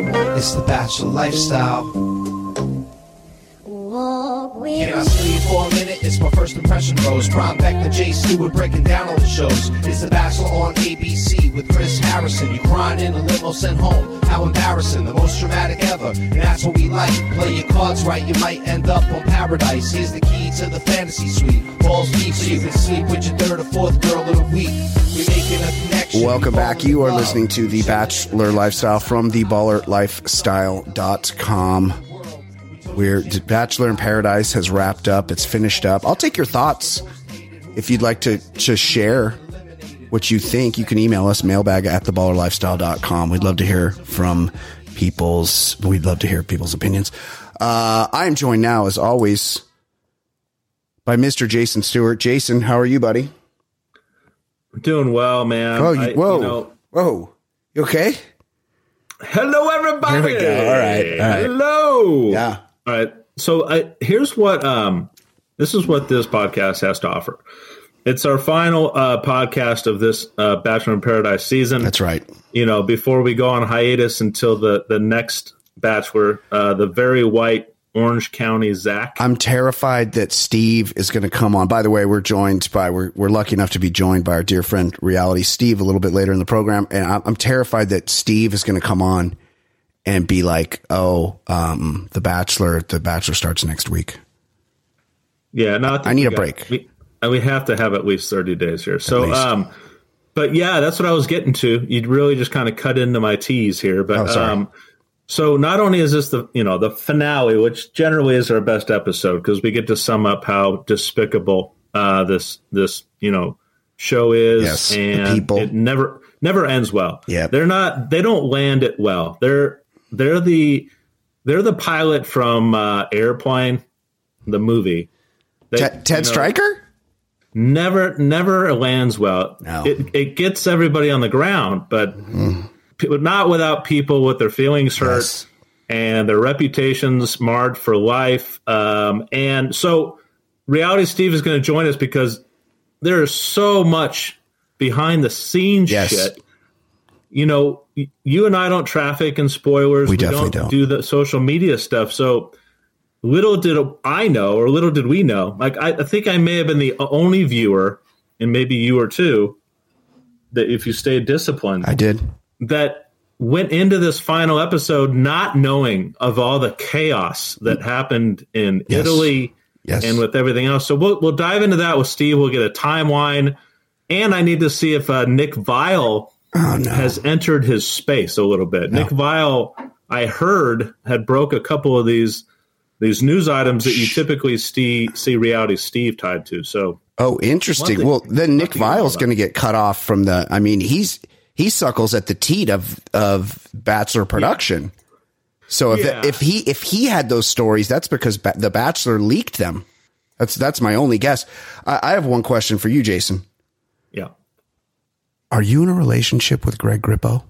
It's the Bachelor lifestyle. Can I sleep for a minute? It's my first impression rose. Brian Beckner, Jay Stewart breaking down all the shows. It's The Bachelor on ABC with Chris Harrison. You crying in a limo sent home. How embarrassing, the most dramatic ever. And that's what we like. Play your cards right, you might end up on paradise. Here's the key to the fantasy suite. Balls deep so you can sleep with your third or fourth girl of the week. We're making a connection. Welcome back. You are listening to The Bachelor Lifestyle from theballerlifestyle.com. Where Bachelor in Paradise has wrapped up. It's finished up. I'll take your thoughts. If you'd like to just share what you think, you can email us mailbag at theballerlifestyle.com. We'd love to hear from people's, we'd love to hear people's opinions. Uh, I am joined now, as always, by Mr. Jason Stewart. Jason, how are you, buddy? Doing well, man. Oh, you, I- whoa. you know- whoa. You okay? hello, everybody. There we go. All right, all right. Hello. Yeah. All right. So I, here's what um, this is what this podcast has to offer. It's our final uh, podcast of this uh, Bachelor in Paradise season. That's right. You know, before we go on hiatus until the the next Bachelor, uh, the very white Orange County Zach. I'm terrified that Steve is going to come on. By the way, we're joined by we're we're lucky enough to be joined by our dear friend Reality Steve a little bit later in the program, and I'm, I'm terrified that Steve is going to come on and be like, "Oh, um, the Bachelor, the Bachelor starts next week." Yeah, no, think I need a got- break. We, and we have to have at least thirty days here. So, um, but yeah, that's what I was getting to. You'd really just kind of cut into my tease here, but Oh, um, so not only is this the you know the finale, which generally is our best episode because we get to sum up how despicable uh, this this you know show is, Yes, and it never never ends well. Yeah, they're not they don't land it well. They're they're the they're the pilot from uh, Airplane, the movie. They- Ted, Ted you know, Stryker? never never lands well. No. It it gets everybody on the ground, but p- not without people with their feelings hurt Yes. and their reputations marred for life. Um, and so, reality Steve is going to join us because there is so much behind the scenes Yes. shit. You know, you and I don't traffic in spoilers. We definitely don't. do the social media stuff. So little did I know, or little did we know. Like I, I think I may have been the only viewer, and maybe you were too. That if you stayed disciplined, I did. That went into this final episode not knowing of all the chaos that happened in Yes. Italy Yes. and with everything else. So we'll we'll dive into that with Steve. We'll get a timeline, and I need to see if uh, Nick Viall oh no. has entered his space a little bit. Nick Viall, I heard, had broke a couple of these these news items that you typically see see reality Steve tied to. So Oh, interesting. Thing- Well, then Nick Viall's going to get cut off from the. I mean, he's he suckles at the teat of of Bachelor production. So if Yeah. if he if he had those stories, that's because ba- the Bachelor leaked them. That's that's my only guess. I, I have one question for you, Jason. yeah. Are you in a relationship with Greg Grippo?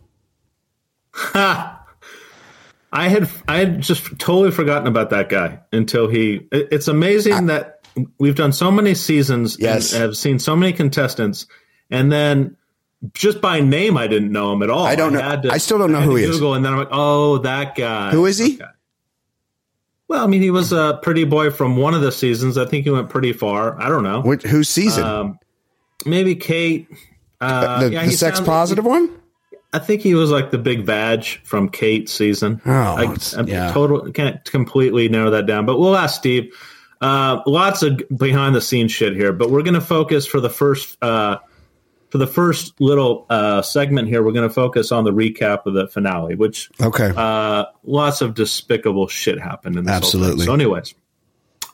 Ha! I had I had just totally forgotten about that guy until he. It's amazing that we've done so many seasons Yes. and have seen so many contestants, and then just by name I didn't know him at all. I don't know- had to- I still don't know who he is. Google, and then I'm like, oh, that guy. Who is he? Okay. Well, I mean, he was a pretty boy from one of the seasons. I think he went pretty far. I don't know. Which, whose season? Um, maybe Kate. Uh, the yeah, the he sex sounded- positive one? I think he was like the big badge from Kate's season. Oh, I, I'm yeah. total can't completely narrow that down, but we'll ask Steve. Uh, lots of behind the scenes shit here, but we're going to focus for the first uh, for the first little uh, segment here. We're going to focus on the recap of the finale, which Okay. uh, lots of despicable shit happened in this. Absolutely. So, anyways,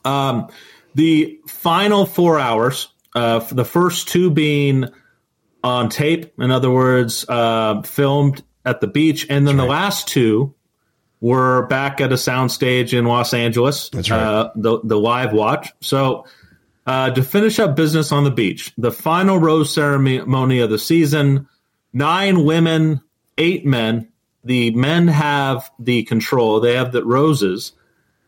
um, the final four hours, uh, the first two being on tape, in other words, uh, filmed at the beach, and then the last two were back at a soundstage in Los Angeles. That's right. Uh, the the live watch. So. Uh, to finish up business on the beach, the final rose ceremony of the season, nine women, eight men. The men have the control. They have the roses.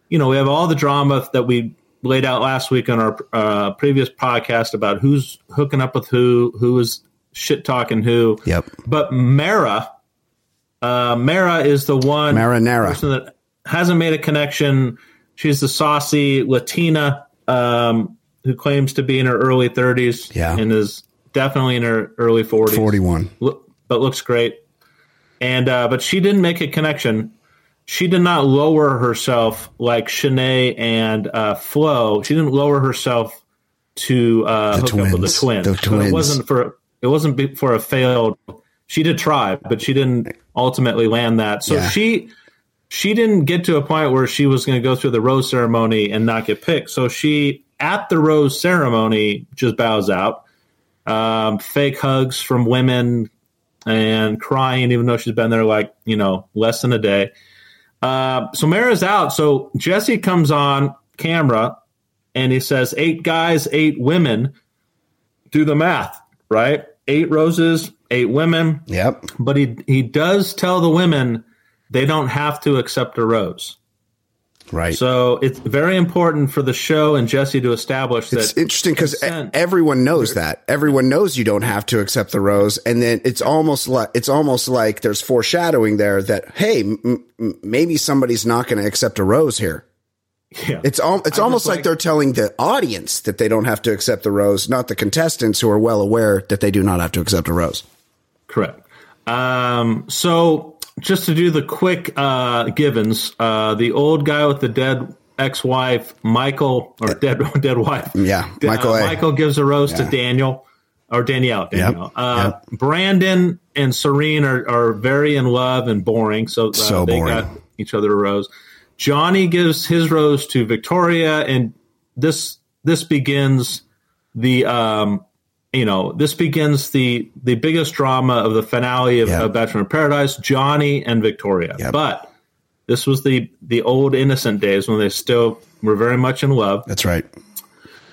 You know, we have all the drama that we laid out last week on our uh, previous podcast about who's hooking up with who, who is shit talking who. Yep. But Mara, Uh, Mara is the one Marinara. person that hasn't made a connection. She's the saucy Latina um, who claims to be in her early 30s Yeah. and is definitely in her early 40s. 41. But looks great. And uh, but she didn't make a connection. She did not lower herself like Shanae and uh, Flo. She didn't lower herself to uh, The hook up with the twins. twins. The So twins. it wasn't for it wasn't for a failed. She did try, but she didn't ultimately land that. So Yeah. she she didn't get to a point where she was going to go through the rose ceremony and not get picked. So she at the rose ceremony just bows out. Um, fake hugs from women and crying, even though she's been there like you know less than a day. Uh, so Mara's out. So Jesse comes on camera and he says, eight guys, eight women. Do the math, right? Eight roses, eight women. Yep. But he he does tell the women they don't have to accept a rose. Right. So it's very important for the show and Jesse to establish that. It's interesting because everyone knows that. Everyone knows you don't have to accept the rose, and then it's almost like it's almost like there's foreshadowing there that hey, m- maybe somebody's not going to accept a rose here. yeah, It's al- it's almost like, like- they're telling the audience that they don't have to accept the rose, not the contestants who are well aware that they do not have to accept a rose. Correct. Um, so just to do the quick uh, givens, uh, the old guy with the dead ex-wife, Michael, or dead dead wife, Yeah, Uh, Michael A. Michael gives a rose to Daniel or Danielle. Danielle. Uh, Brandon and Serene are, are very in love and boring, so, uh, So they boring. got each other a rose. Johnny gives his rose to Victoria, and this this begins the um, you know this begins the the biggest drama of the finale of, Yeah. of Bachelor in Paradise, Johnny and Victoria. Yep. But this was the the old innocent days when they still were very much in love. That's right.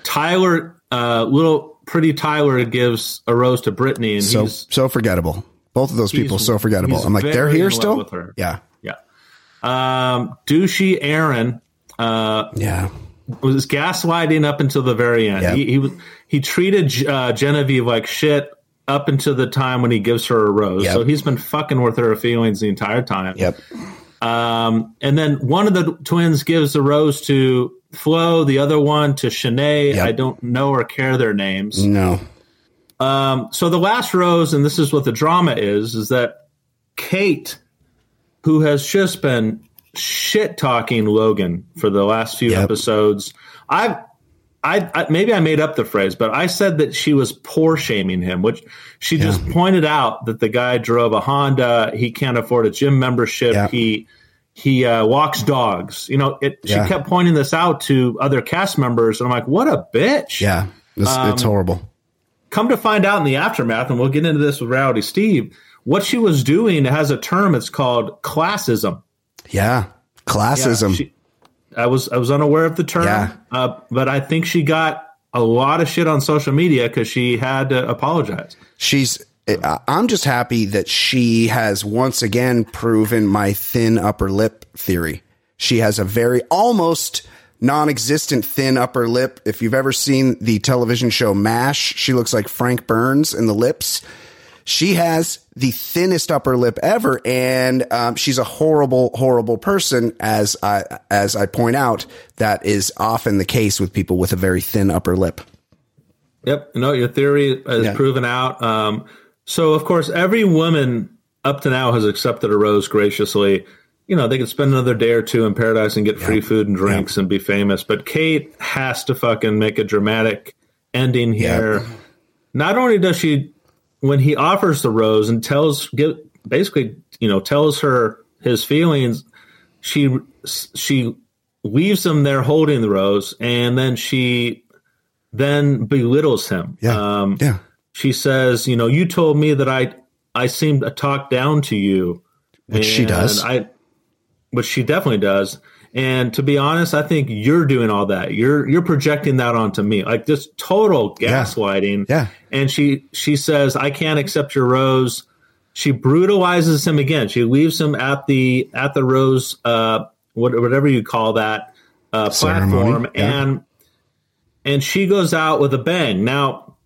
Tyler, uh, little pretty Tyler gives a rose to Brittany, and So he's so forgettable. Both of those people so forgettable. I'm like they're here still. with her. Yeah. yeah. Um, douchey Aaron uh, Yeah. Was gaslighting up until the very end. Yep. He, he was he treated uh, Genevieve like shit up until the time when he gives her a rose. Yep. So he's been fucking with her feelings the entire time. Yep. Um, and then one of the twins gives the rose to Flo, the other one to Shanae. Yep. I don't know or care their names. No. Um, so the last rose, and this is what the drama is, is that Kate, who has just been shit talking Logan for the last few Yep. episodes, I've. I, I maybe I made up the phrase, but I said that she was poor shaming him, which she just pointed out that the guy drove a Honda, he can't afford a gym membership, Yeah. he he uh, walks dogs. You know, it, Yeah. she kept pointing this out to other cast members, and I'm like, what a bitch! Yeah. It's, Um, it's horrible. come to find out in the aftermath, and we'll get into this with Rowdy Steve, what she was doing has a term. It's called classism. Yeah. Classism. She- I was I was unaware of the term, Yeah. uh, but I think she got a lot of shit on social media because she had to apologize. she's i'm just happy that she has once again proven my thin upper lip theory she has a very almost non-existent thin upper lip if you've ever seen the television show mash she looks like frank burns in the lips she has the thinnest upper lip ever and um, she's a horrible horrible person as i as i point out that is often the case with people with a very thin upper lip Yep, no, your theory is Yeah. proven out. Um, so, of course, every woman up to now has accepted a rose graciously. You know, they could spend another day or two in paradise and get free food and drinks and be famous. But Kate has to fucking make a dramatic ending here. Not only does she, when he offers the rose and tells, give, basically, you know, tells her his feelings, she she leaves him there holding the rose, and then she then belittles him. yeah Um, yeah she says, "You know, you told me that I I seemed to talk down to you, Which she does. I, which she definitely does. And to be honest, I think you're doing all that. You're you're projecting that onto me, like just total gaslighting. Yeah. And she she says, "I can't accept your rose." She brutalizes him again. She leaves him at the at the rose, uh, what, whatever you call that uh, platform, yeah. and and she goes out with a bang. Now,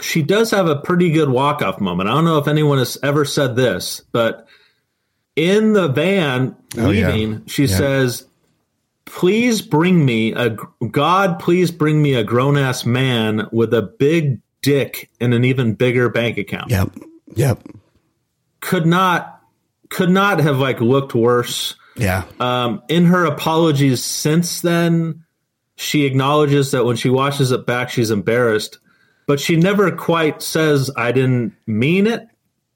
she does have a pretty good walk off moment. I don't know if anyone has ever said this, but in the van Oh, yeah. leaving, she Yeah. says, "Please bring me a God. Please bring me a grown ass man with a big dick and an even bigger bank account." Yep. Yep. Could not, could not have like looked worse. Yeah. Um, in her apologies since then, she acknowledges that when she watches it back, she's embarrassed, but she never quite says, "I didn't mean it."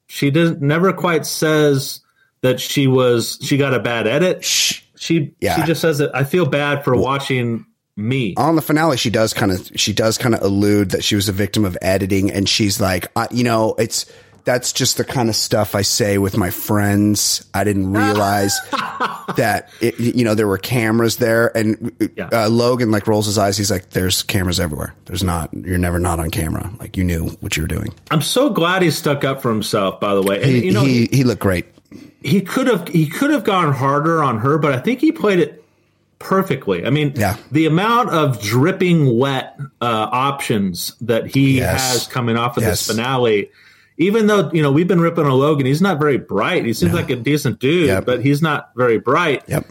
She didn't never quite says that she was she got a bad edit. She Yeah. she just says that I feel bad for watching me. on the finale she does kind of she does kind of allude that she was a victim of editing and she's like I, you know it's that's just the kind of stuff I say with my friends. I didn't realize that it, you know there were cameras there, and Yeah. uh, Logan like rolls his eyes. He's like, "There's cameras everywhere. There's not. You're never not on camera. Like you knew what you were doing." I'm so glad he stuck up for himself. By the way, and, He you know he, he looked great. He could have he could have gone harder on her, but I think he played it perfectly. I mean, Yeah. the amount of dripping wet uh, options that he Yes. has coming off of Yes. this finale. Even though you know we've been ripping on Logan, he's not very bright. He seems like a decent dude, Yep. but he's not very bright. Yep.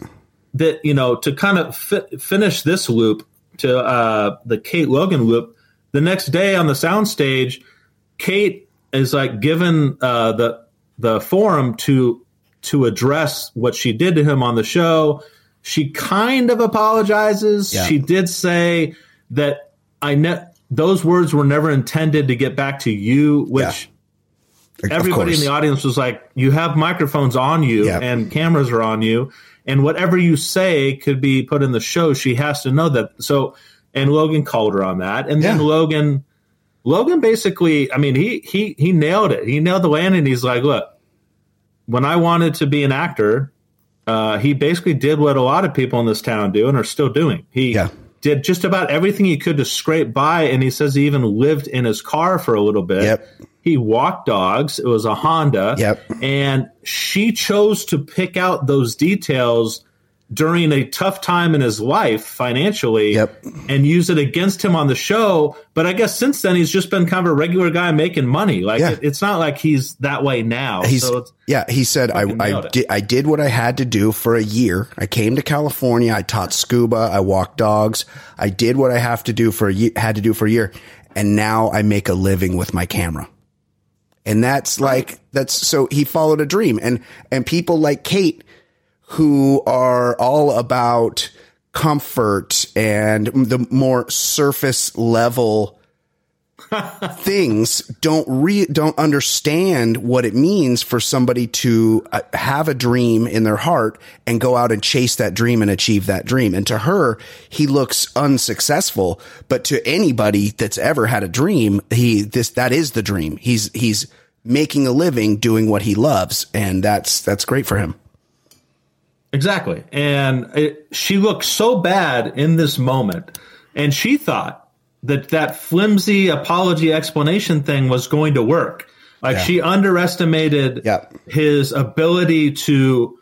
That you know to kind of fi- finish this loop to uh, the Kate Logan loop. The next day on the soundstage, Kate is like given uh, the the forum to to address what she did to him on the show. She kind of apologizes. Yeah. She did say that I ne- those words were never intended to get back to you, which Of everybody in the audience was like, "You have microphones on you Yeah. and cameras are on you, and whatever you say could be put in the show." She has to know that. So, and Logan called her on that, and then Logan, Logan basically, I mean, he he he nailed it. He nailed the landing. He's like, "Look, when I wanted to be an actor, uh, he basically did what a lot of people in this town do and are still doing. He Yeah. did just about everything he could to scrape by, and he says he even lived in his car for a little bit. Yep. He walked dogs. It was a Honda. Yep. And she chose to pick out those details during a tough time in his life financially Yep. and use it against him on the show. But I guess since then he's just been kind of a regular guy making money. Like Yeah. it, it's not like he's that way now. He's, so it's, yeah, he said, I, I, did, I did what I had to do for a year. I came to California. I taught scuba. I walked dogs. I did what I have to do for a year, had to do for a year. And now I make a living with my camera. And that's like, that's so he followed a dream and, and people like Kate who are all about comfort and the more surface level things don't re don't understand what it means for somebody to uh, have a dream in their heart and go out and chase that dream and achieve that dream. And to her, he looks unsuccessful, but to anybody that's ever had a dream, he this that is the dream. He's he's making a living doing what he loves, and that's that's great for him. Exactly. And it, she looked so bad in this moment. And she thought that that flimsy apology explanation thing was going to work. Like Yeah. she underestimated his ability to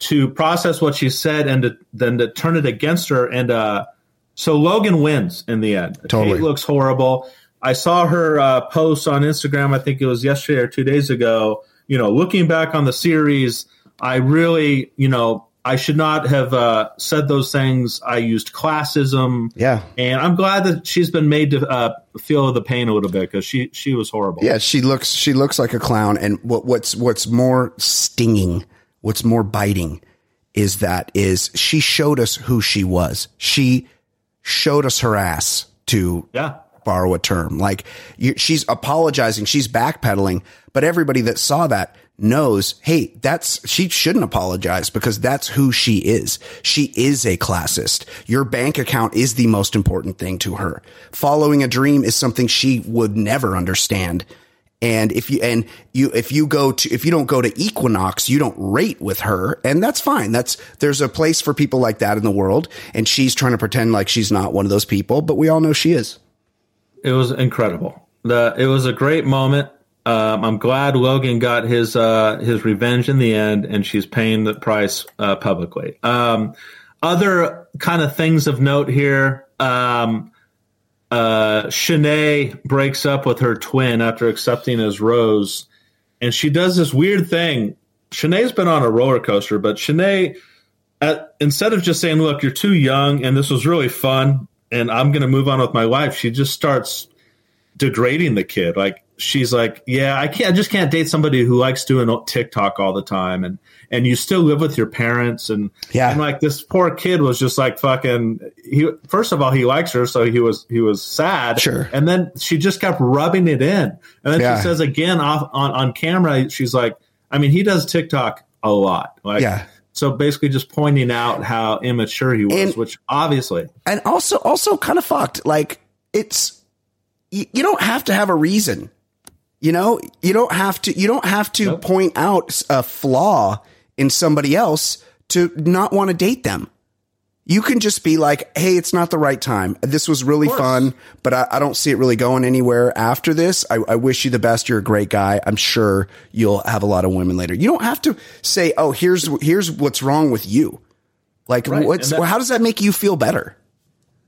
to process what she said and to, then to turn it against her. And uh, so Logan wins in the end. Totally. Kate looks horrible. I saw her uh, post on Instagram. I think it was yesterday or two days ago. You know, looking back on the series, I really, you know, I should not have uh, said those things. I used classism. Yeah. and I'm glad that she's been made to uh, feel the pain a little bit because she she was horrible. Yeah, she looks she looks like a clown. And what what's what's more stinging, what's more biting, is that is she showed us who she was. She showed us her ass to yeah. borrow a term. Like you, she's apologizing, she's backpedaling, but everybody that saw that knows, hey, that's she shouldn't apologize because that's who she is. She is a classist. Your bank account is the most important thing to her. Following a dream is something she would never understand. And if you and you if you go to if you don't go to Equinox, you don't rate with her, and that's fine. That's there's a place for people like that in the world, and she's trying to pretend like she's not one of those people, but we all know she is. It was incredible. The it was a great moment. Um, I'm glad Logan got his uh, his revenge in the end, and she's paying the price uh, publicly. Um, other kind of things of note here. Um, uh, Shanae breaks up with her twin after accepting his rose, and she does this weird thing Shanae's been on a roller coaster, but Shanae, at, instead of just saying, "Look, you're too young, and this was really fun, and I'm going to move on with my life," she just starts degrading the kid. Like she's like, "Yeah, I can't. I just can't date somebody who likes doing TikTok all the time, and and you still live with your parents, and Yeah. and like this poor kid was just like fucking. He first of all, he likes her, so he was he was sad, Sure. and then she just kept rubbing it in, and then Yeah. she says again off on on camera, she's like, I mean, he does TikTok a lot, like Yeah. So basically, just pointing out how immature he was, And- which obviously, and also also kind of fucked. Like it's you, you don't have to have a reason. You know, you don't have to. You don't have to Nope. point out a flaw in somebody else to not want to date them. You can just be like, "Hey, it's not the right time. This was really fun, but I, I don't see it really going anywhere after this. I, I wish you the best. You're a great guy. I'm sure you'll have a lot of women later. You don't have to say, "Oh, here's here's what's wrong with you." Like, Right, what's that- how does that make you feel better?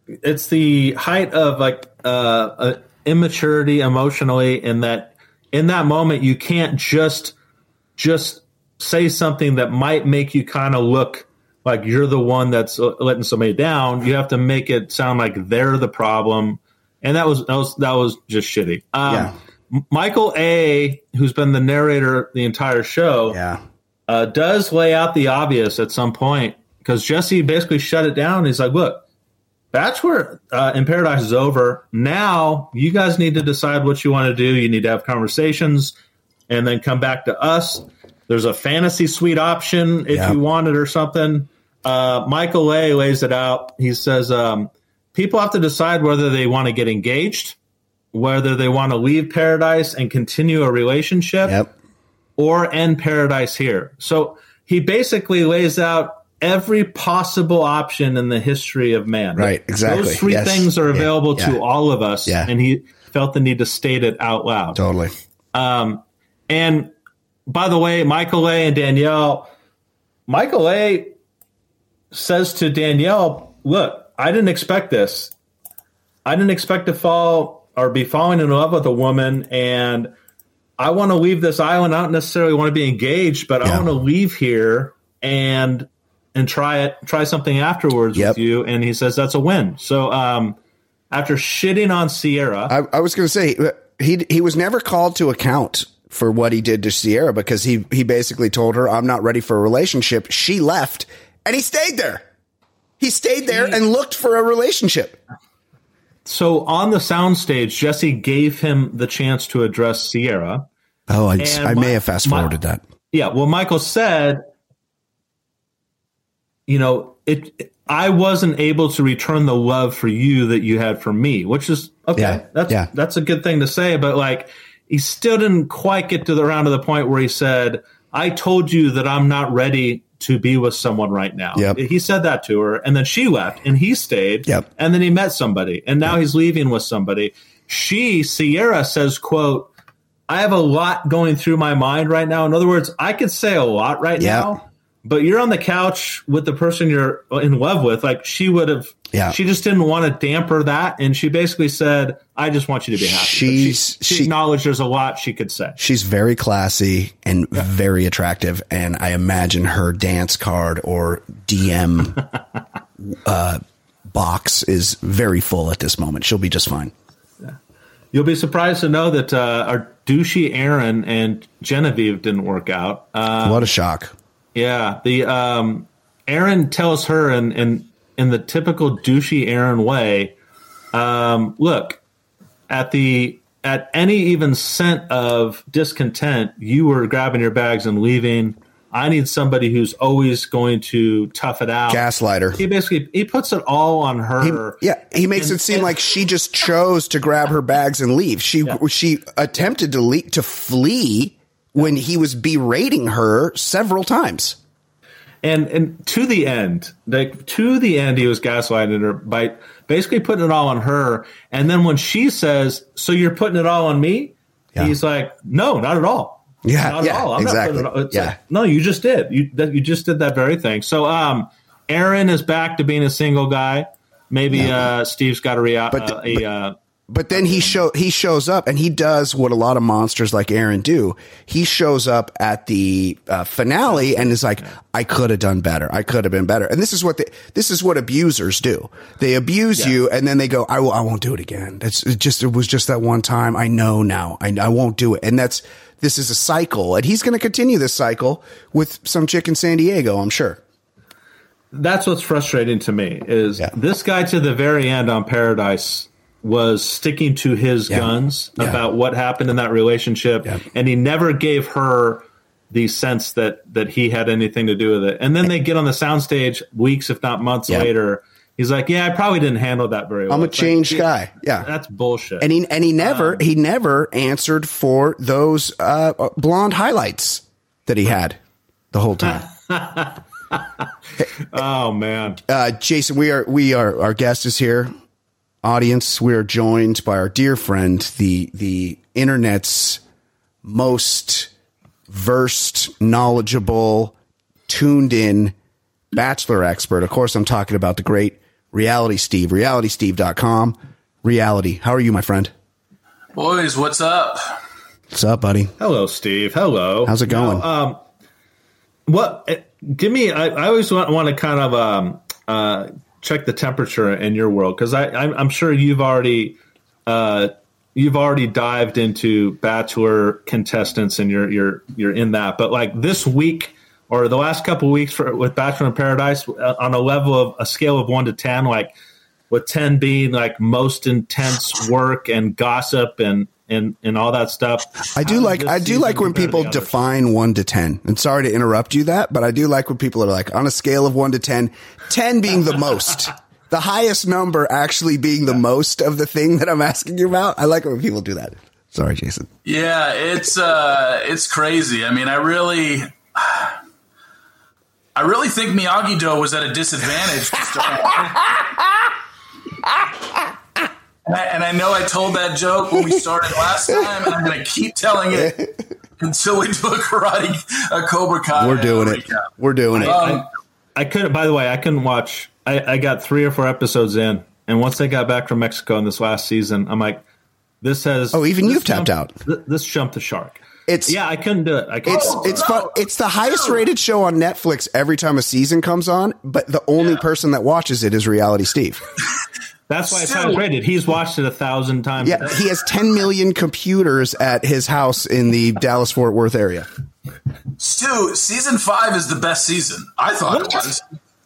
it's the height of like uh, uh, immaturity emotionally in that in that moment you can't just just say something that might make you kind of look like you're the one that's uh, letting somebody down you have to make it sound like they're the problem and that was that was that was just shitty um, Yeah. Michael a who's been the narrator the entire show Yeah. uh, does lay out the obvious at some point because Jesse basically shut it down. He's like, look, Bachelor uh, in Paradise is over. Now you guys need to decide what you want to do. You need to have conversations and then come back to us. There's a fantasy suite option if you want it or something. Uh, Michael A lays it out. He says um, people have to decide whether they want to get engaged, whether they want to leave Paradise and continue a relationship Yep. or end paradise here. So he basically lays out every possible option in the history of man. Right, exactly. Those three Yes. things are available yeah. to all of us, Yeah. and he felt the need to state it out loud. Totally. Um, and by the way, Michael A and Danielle, Michael A says to Danielle, "Look, I didn't expect this. I didn't expect to fall or be falling in love with a woman, and I want to leave this island. I don't necessarily want to be engaged, but I want to leave here and and try it, try something afterwards Yep. with you." And he says that's a win. So, um, after shitting on Sierra, I, I was going to say he he was never called to account for what he did to Sierra because he he basically told her I'm not ready for a relationship. She left and he stayed there. He stayed there and looked for a relationship. so on the soundstage, Jesse gave him the chance to address Sierra. Oh, I, I my- may have fast forwarded that. Yeah, well, Michael said, you know, it. I wasn't able to return the love for you that you had for me, which is okay. Yeah, That's yeah. that's a good thing to say, but like he still didn't quite get to the round of the point where he said, "I told you that I'm not ready to be with someone right now." Yep. He said that to her, and then she left, and he stayed. Yep. And then he met somebody, and now he's leaving with somebody. She Sierra says, "quote." I have a lot going through my mind right now. In other words, I could say a lot right Yeah. now, but you're on the couch with the person you're in love with. Like she would have, Yeah. she just didn't want to damper that. And she basically said, I just want you to be happy. She's- she, she, she- acknowledged there's a lot she could say. She's very classy and very attractive, and I imagine her dance card or DM uh, box is very full at this moment. She'll be just fine. You'll be surprised to know that uh, our douchey Aaron and Genevieve didn't work out. Uh, what a shock! Yeah, the um, Aaron tells her in in in the typical douchey Aaron way. Um, look, at the at any even scent of discontent, you were grabbing your bags and leaving. I need somebody who's always going to tough it out. Gaslighter. He basically he puts it all on He, her. yeah, he makes And- it seem and- like she just chose to grab her bags and leave. She she attempted to le- to flee when he was berating her several times. and and to the end, like to the end, he was gaslighting her by basically putting it all on her. And then when she says, "So you're putting it all on me," Yeah. he's like, "No, not at all. Yeah, not yeah, at all. I'm exactly. not putting it all." Yeah. like, no, you just did. You that, you just did that very thing. So, um, Aaron is back to being a single guy. Maybe uh, Steve's got a rea- But- uh, a uh, but then he show he shows up and he does what a lot of monsters like Aaron do. He shows up at the uh, finale and is like, "I could have done better. I could have been better." And this is what the, this is what abusers do. They abuse you and then they go, "I will. I won't do it again. That's it just it was just that one time. I know now. I I won't do it." And that's this is a cycle, and he's going to continue this cycle with some chick in San Diego. I'm sure. That's what's frustrating to me is Yeah. this guy to the very end on Paradise was sticking to his Yeah. guns Yeah. about what happened in that relationship, Yeah. and he never gave her the sense that that he had anything to do with it. And then they get on the soundstage weeks, if not months later. He's like, "Yeah, I probably didn't handle that very well." I'm a It's like, changed guy. Yeah. That's bullshit. and he and he never he never answered for those uh, blonde highlights that he had the whole time. oh man, Uh, Jason, we are we are our guest is here. Audience, we are joined by our dear friend, the the internet's most versed, knowledgeable, tuned in bachelor expert. Of course, I'm talking about the great Reality Steve, realitysteve.com. Reality. How are you, my friend? Boys, what's up? What's up, buddy? hello, Steve. Hello. How's it going? Now, um, what? eh, Give me. I, I always want, want to kind of um, uh, check the temperature in your world because I'm, I'm sure you've already uh, you've already dived into Bachelor contestants and you're you're you're in that. But like this week or the last couple weeks for with Bachelor in Paradise uh, on a level of a scale of one to ten, like with ten being like most intense work and gossip and and and all that stuff. I do like I do like when people the others? define one to ten. And sorry to interrupt you that, but I do like when people are like on a scale of one to 10, 10 being the most. The highest number actually being the most of the thing that I'm asking you about. I like it when people do that. Sorry, Jason. Yeah, it's uh it's crazy. I mean, I really I really think Miyagi Do was at a disadvantage. and, I, and I know I told that joke when we started last time, and I'm going to keep telling it until we do a karate, a Cobra Kai. We're doing it. recap. We're doing it. Um, I couldn't. By the way, I couldn't watch. I, I got three or four episodes in, and once I got back from Mexico in this last season, I'm like, this has. Oh, even you've tapped out. th- This jumped the shark. It's- yeah, I couldn't do it. I couldn't. It's it's fun. It's the highest rated show on Netflix every time a season comes on, but the only Yeah. person that watches it is Reality Steve. That's why it's Still- highly rated. He's watched it a thousand times. Yeah, he has 10 million computers at his house in the Dallas Fort Worth area. Stu, season five is the best season. I thought it was.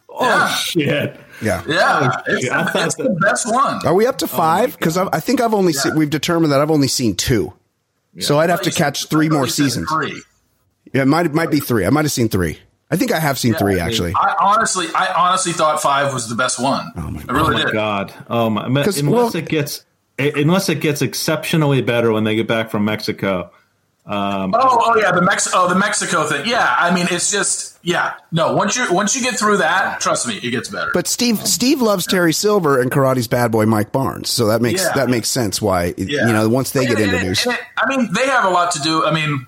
oh Yeah. shit! Yeah. Yeah, Oh, it's. I the, it's the best one. Are we up to five? Oh, because I think I've only seen, we've determined that I've only seen two. So I'd have to catch three more seasons. Three. Yeah, it might it might be three. I might have seen three. I think I have seen Yeah, three I mean, actually. I honestly, I honestly thought five was the best one. I Oh really my did. god! Oh my! Unless 'Cause, well- it gets, unless it gets exceptionally better when they get back from Mexico. Oh, oh yeah, the Mex, oh the Mexico thing. Yeah, I mean, it's just yeah. No, once you once you get through that, trust me, it gets better. But Steve Steve loves Terry Silver and Karate's bad boy Mike Barnes, so that makes Yeah. that makes sense why Yeah. you know once they get And it- introduced. and it- I mean, they have a lot to do. I mean,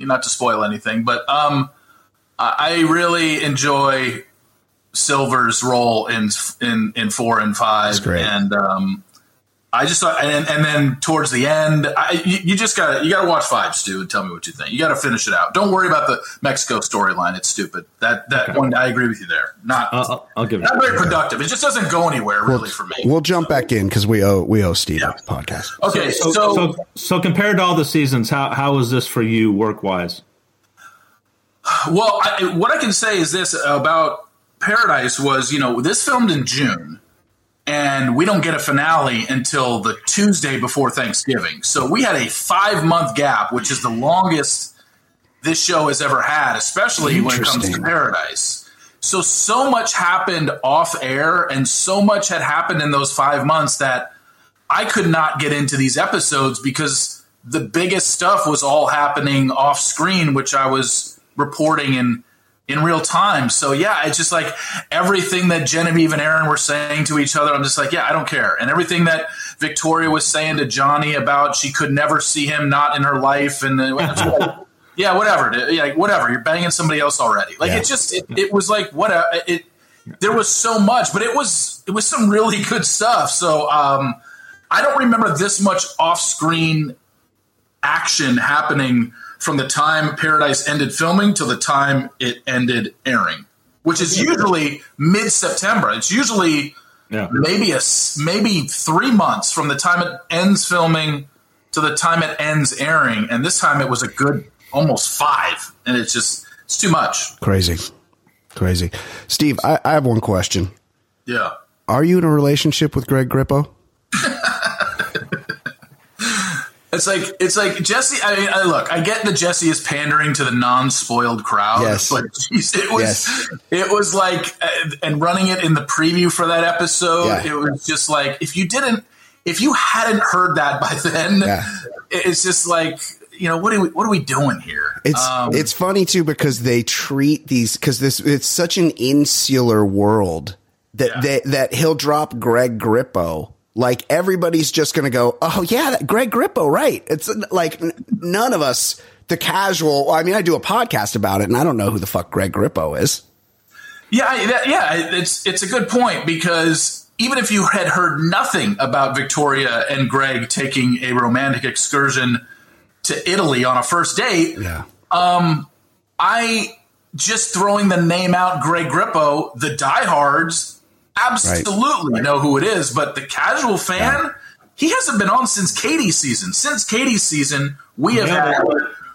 not to spoil anything, but um, I I really enjoy Silver's role in in in four and five, great. and um, I just thought, and, and then towards the end, I, you, you just got to you got to watch five, Stu, and tell me what you think. You got to finish it out. Don't worry about the Mexico storyline; it's stupid. That that one, I agree with you there. Not I'll, I'll- I'll give it. not very productive. It just doesn't go anywhere really for me. We'll jump back in because we owe we owe Steve Yeah. a podcast. okay, So, so, so, so compared to all the seasons, how how was this for you work wise? Well, I, what I can say is this about Paradise was, you know, this filmed in June, and we don't get a finale until the Tuesday before Thanksgiving. So we had a five month gap, which is the longest this show has ever had, especially when it comes to Paradise. So, so much happened off air, and so much had happened in those five months that I could not get into these episodes because the biggest stuff was all happening off screen, which I was reporting in in real time. So yeah, it's just like everything that Genevieve and Aaron were saying to each other. I'm just like, yeah, I don't care. And everything that Victoria was saying to Johnny about she could never see him not in her life, and uh, yeah, whatever, yeah, whatever. You're banging somebody else already. Like Yeah. it just it, it was like what a, it. There was so much, but it was it was some really good stuff. So um, I don't remember this much off screen action happening from the time Paradise ended filming to the time it ended airing, which is usually mid September. It's usually Yeah. maybe a maybe three months from the time it ends filming to the time it ends airing, and this time it was a good almost five, and it's just it's too much. Crazy. Crazy. Steve, I, I have one question. Yeah. Are you in a relationship with Greg Grippo? It's like it's like Jesse. I mean, I, look, I get that Jesse is pandering to the non-spoiled crowd. Yes. but geez, it was Yes. it was like, uh, and running it in the preview for that episode, Yeah. it was just like if you didn't, if you hadn't heard that by then, Yeah. it's just like you know what are we what are we doing here? It's Um, it's funny too because they treat these because this it's such an insular world that Yeah. they, that he'll drop Greg Grippo like everybody's just gonna go oh yeah that Greg Grippo right. It's like n- none of us the casual I mean I do a podcast about it and I don't know who the fuck Greg Grippo is. Yeah, I- that, yeah, it's it's a good point because even if you had heard nothing about Victoria and Greg taking a romantic excursion to Italy on a first date, yeah. um, I just throwing the name out Greg Grippo, the diehards absolutely know who it is, but the casual fan, he hasn't been on since Katie's season. Since Katie's season, we have Yeah. had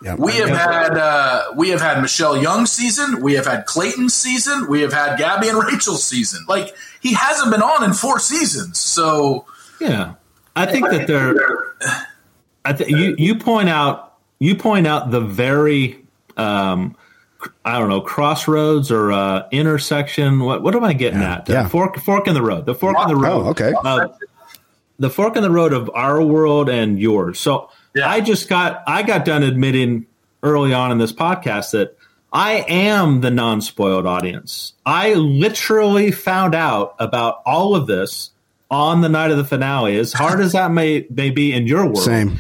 Yeah. we have Yeah. had uh, we have had Michelle Young's season, we have had Clayton's season, we have had Gabby and Rachel's season. Like he hasn't been on in four seasons, so Yeah, I think that they're. I think you you point out you point out the very um, I don't know crossroads or uh, intersection. What what am I getting at? The Yeah. fork fork in the road. The fork in the road. oh okay Uh, the fork in the road of our world and yours. So Yeah. I just got I got done admitting early on in this podcast that I am the non-spoiled audience. I literally found out about all of this on the night of the finale. As hard as that may may be in your world, same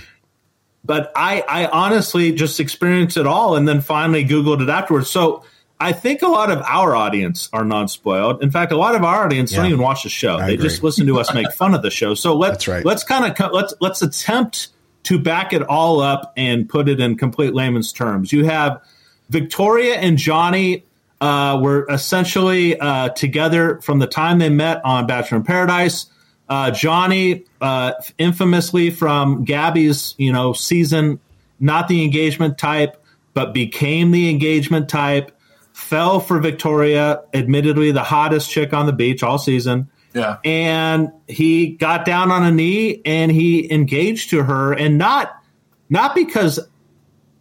but I, I honestly just experienced it all and then finally Googled it afterwards. So I think a lot of our audience are non spoiled. In fact, a lot of our audience don't even watch the show. I they agree. just listen to us make fun of the show. So let's right. let's kind of let's let's attempt to back it all up and put it in complete layman's terms. You have Victoria and Johnny uh, were essentially uh, together from the time they met on Bachelor in Paradise. Uh, Johnny, uh, infamously from Gabby's, you know, season, not the engagement type, but became the engagement type. Fell for Victoria, admittedly the hottest chick on the beach all season yeah. and he got down on a knee and he engaged to her and not not because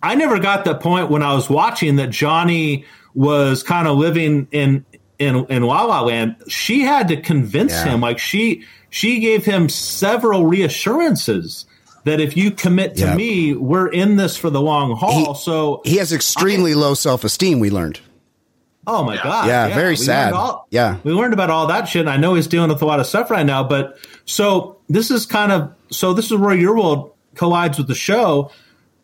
I never got the point when I was watching that Johnny was kind of living in in in La La Land. She had to convince Yeah. him like she she gave him several reassurances that if you commit to Yeah. me, we're in this for the long haul. so he has extremely low self esteem we learned Oh my god! Yeah, very we sad. all- Yeah. we learned about all that shit. And I know he's dealing with a lot of stuff right now, but so this is kind of so this is where your world collides with the show.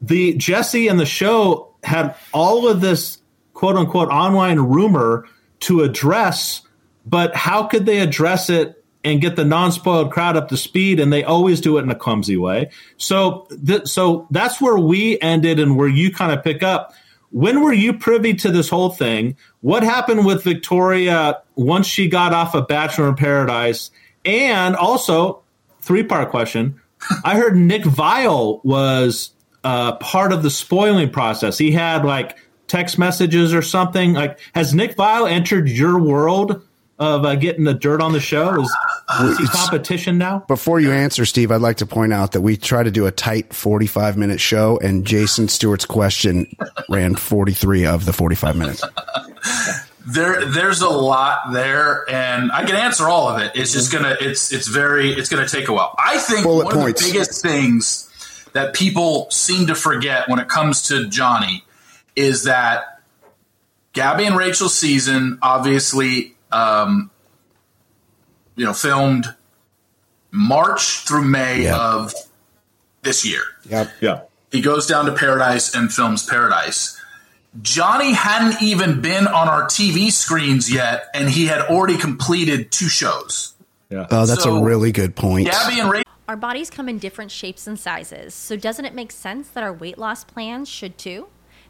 The Jesse and the show had all of this quote unquote online rumor to address, but how could they address it and get the non-spoiled crowd up to speed? And they always do it in a clumsy way. So, th- so that's where we ended, and where you kind of pick up. When were you privy to this whole thing? What happened with Victoria once she got off of Bachelor in Paradise? And also, three part question. I heard Nick Viall was uh, part of the spoiling process. He had like text messages or something. Like, has Nick Viall entered your world of uh, getting the dirt on the show? Is, is he competition now? Before you answer, Steve, I'd like to point out that we try to do a tight 45 minute show, and Jason Stewart's question ran 43 of the 45 minutes. there there's a lot there and i can answer all of it it's just gonna it's it's very it's gonna take a while i think Bullet one points. of the biggest things that people seem to forget when it comes to johnny is that gabby and rachel's season obviously um, you know filmed march through may Yeah. of this year Yep. Yeah. he goes down to Paradise and films Paradise. Johnny hadn't even been on our TV screens yet, and he had already completed two shows. Yeah. Oh, that's So, a really good point. Gabby and Rachel Our bodies come in different shapes and sizes, so doesn't it make sense that our weight loss plans should too?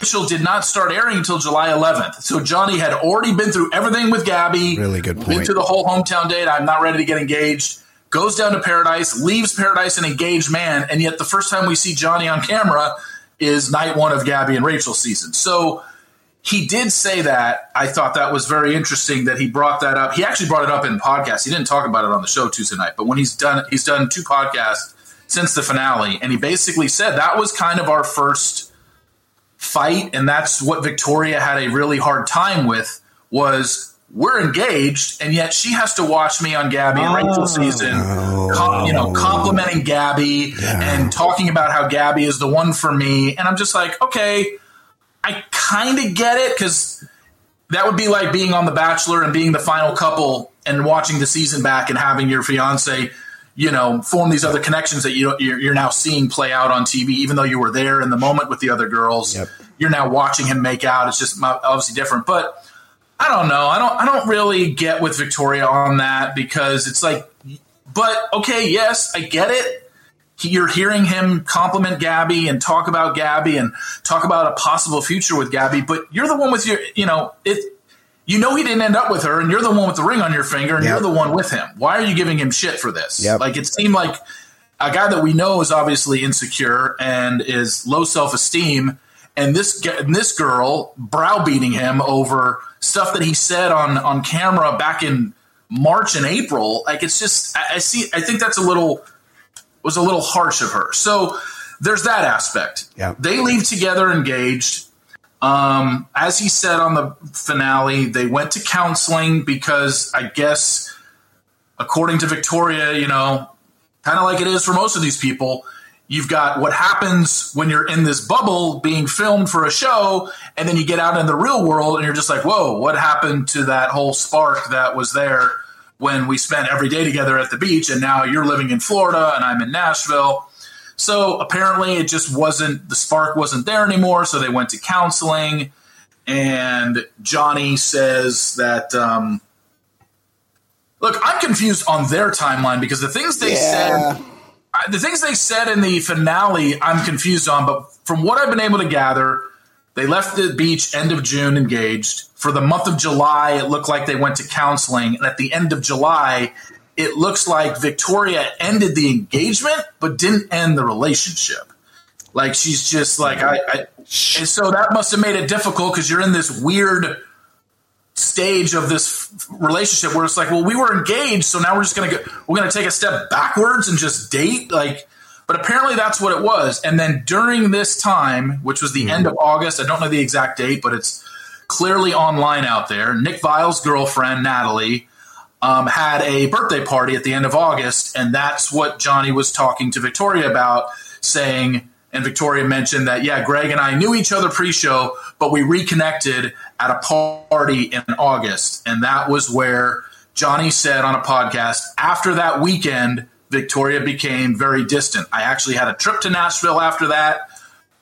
Rachel did not start airing until July 11th. So Johnny had already been through everything with Gabby. Really good Been point. through the whole hometown date. I'm not ready to get engaged. Goes down to Paradise, leaves Paradise an engaged man, and yet the first time we see Johnny on camera is night one of Gabby and Rachel's season. So he did say that. I thought that was very interesting that he brought that up. He actually brought it up in podcasts. He didn't talk about it on the show Tuesday night, but when he's done, he's done two podcasts since the finale, and he basically said that was kind of our first fight, and that's what Victoria had a really hard time with was we're engaged, and yet she has to watch me on Gabby and Rachel's oh. season, com- you know, complimenting Gabby and talking about how Gabby is the one for me, and I'm just like, okay. I kind of get it because that would be like being on The Bachelor and being the final couple and watching the season back and having your fiance, you know, form these other connections that you you're, you're now seeing play out on TV, even though you were there in the moment with the other girls. Yep. You're now watching him make out. It's just obviously different, but I don't know. I don't. I don't really get with Victoria on that because it's like, but okay, yes, I get it you're hearing him compliment Gabby and talk about Gabby and talk about a possible future with Gabby, but you're the one with your, you know, it. You know he didn't end up with her, and you're the one with the ring on your finger, and Yep. you're the one with him. Why are you giving him shit for this? Yep. Like it seemed like a guy that we know is obviously insecure and is low self esteem, and this and this girl browbeating him over stuff that he said on on camera back in March and April. Like it's just I, I see. I think that's a little was a little harsh of her. So there's that aspect. Yeah. They leave together engaged. Um, as he said on the finale, they went to counseling because I guess, according to Victoria, you know, kind of like it is for most of these people, you've got what happens when you're in this bubble being filmed for a show, and then you get out in the real world and you're just like, whoa, what happened to that whole spark that was there when we spent every day together at the beach, and now you're living in Florida and I'm in Nashville. So apparently, it just wasn't the spark wasn't there anymore. So they went to counseling, and Johnny says that. Um, look, I'm confused on their timeline because the things they Yeah. said, the things they said in the finale, I'm confused on. But from what I've been able to gather, they left the beach end of June engaged. For the month of July, it looked like they went to counseling, and at the end of July, it looks like Victoria ended the engagement but didn't end the relationship. Like she's just like I, I and so that must have made it difficult because you're in this weird stage of this relationship where it's like, well, we were engaged, so now we're just gonna go, we're gonna take a step backwards and just date, like. But apparently that's what it was. And then during this time, which was the end of August, I don't know the exact date, but it's clearly online out there. Nick Viall's girlfriend Natalie um, had a birthday party at the end of August, and that's what Johnny was talking to Victoria about, saying, and Victoria mentioned that, yeah, Greg and I knew each other pre show, but we reconnected at a party in August. And that was where Johnny said on a podcast, after that weekend, Victoria became very distant. I actually had a trip to Nashville after that.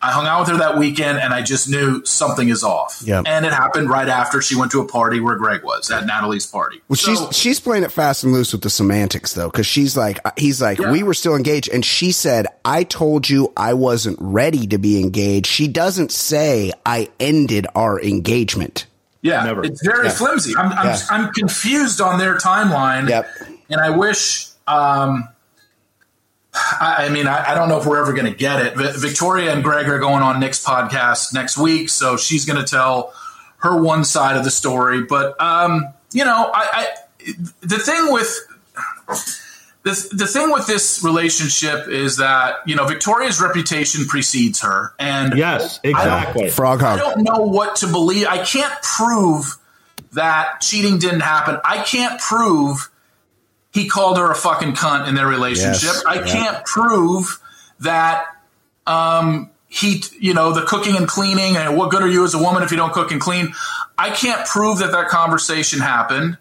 I hung out with her that weekend and I just knew something is off. Yep. And it happened right after she went to a party where Greg was at Natalie's party. Well, So- she's she's playing it fast and loose with the semantics though, because she's like, he's like, Yeah. we were still engaged, and she said, "I told you I wasn't ready to be engaged." She doesn't say I ended our engagement. Yeah, Never. it's very Yeah. flimsy. I'm, I'm, Yeah. I'm confused on their timeline. Yep. And I wish, um, I, I mean, I, I, don't know if we're ever going to get it. V- Victoria and Greg are going on Nick's podcast next week, so she's going to tell her one side of the story. But um, you know, I, I the thing with the, the thing with this relationship is that you know Victoria's reputation precedes her, and yes, exactly. Frog hog. I don't know what to believe. I can't prove that cheating didn't happen. I can't prove he called her a fucking cunt in their relationship. Yes, I yeah. can't prove that um, he, you know, the cooking and cleaning and what good are you as a woman if you don't cook and clean? I can't prove that that conversation happened.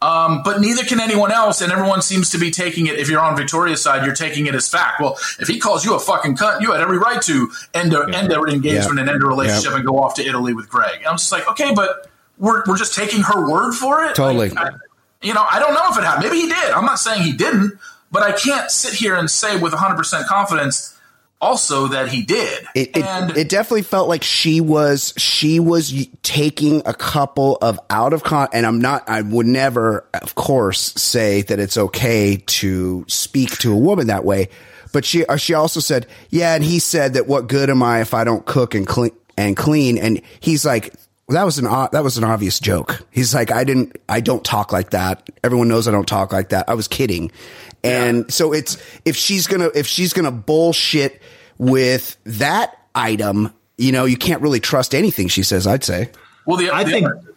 Um, but neither can anyone else, and everyone seems to be taking it. If you're on Victoria's side, you're taking it as fact. Well, if he calls you a fucking cunt, you had every right to end a, yeah. end an engagement yeah. and end a relationship and go off to Italy with Greg. And I'm just like, okay, but we're we're just taking her word for it. Totally. Like, I, you know, I don't know if it happened. Maybe he did. I'm not saying he didn't, but I can't sit here and say with 100 percent confidence also that he did. It, it, it, definitely felt like she was she was taking a couple of out of con and I'm not I would never of course say that it's okay to speak to a woman that way but she uh, she also said yeah and he said that what good am I if I don't cook and clean and clean and he's like that was an that was an obvious joke. He's like, I didn't, I don't talk like that. Everyone knows I don't talk like that. I was kidding, and yeah. so it's if she's gonna if she's gonna bullshit with that item, you know, you can't really trust anything she says. I'd say. Well, the, I the think other,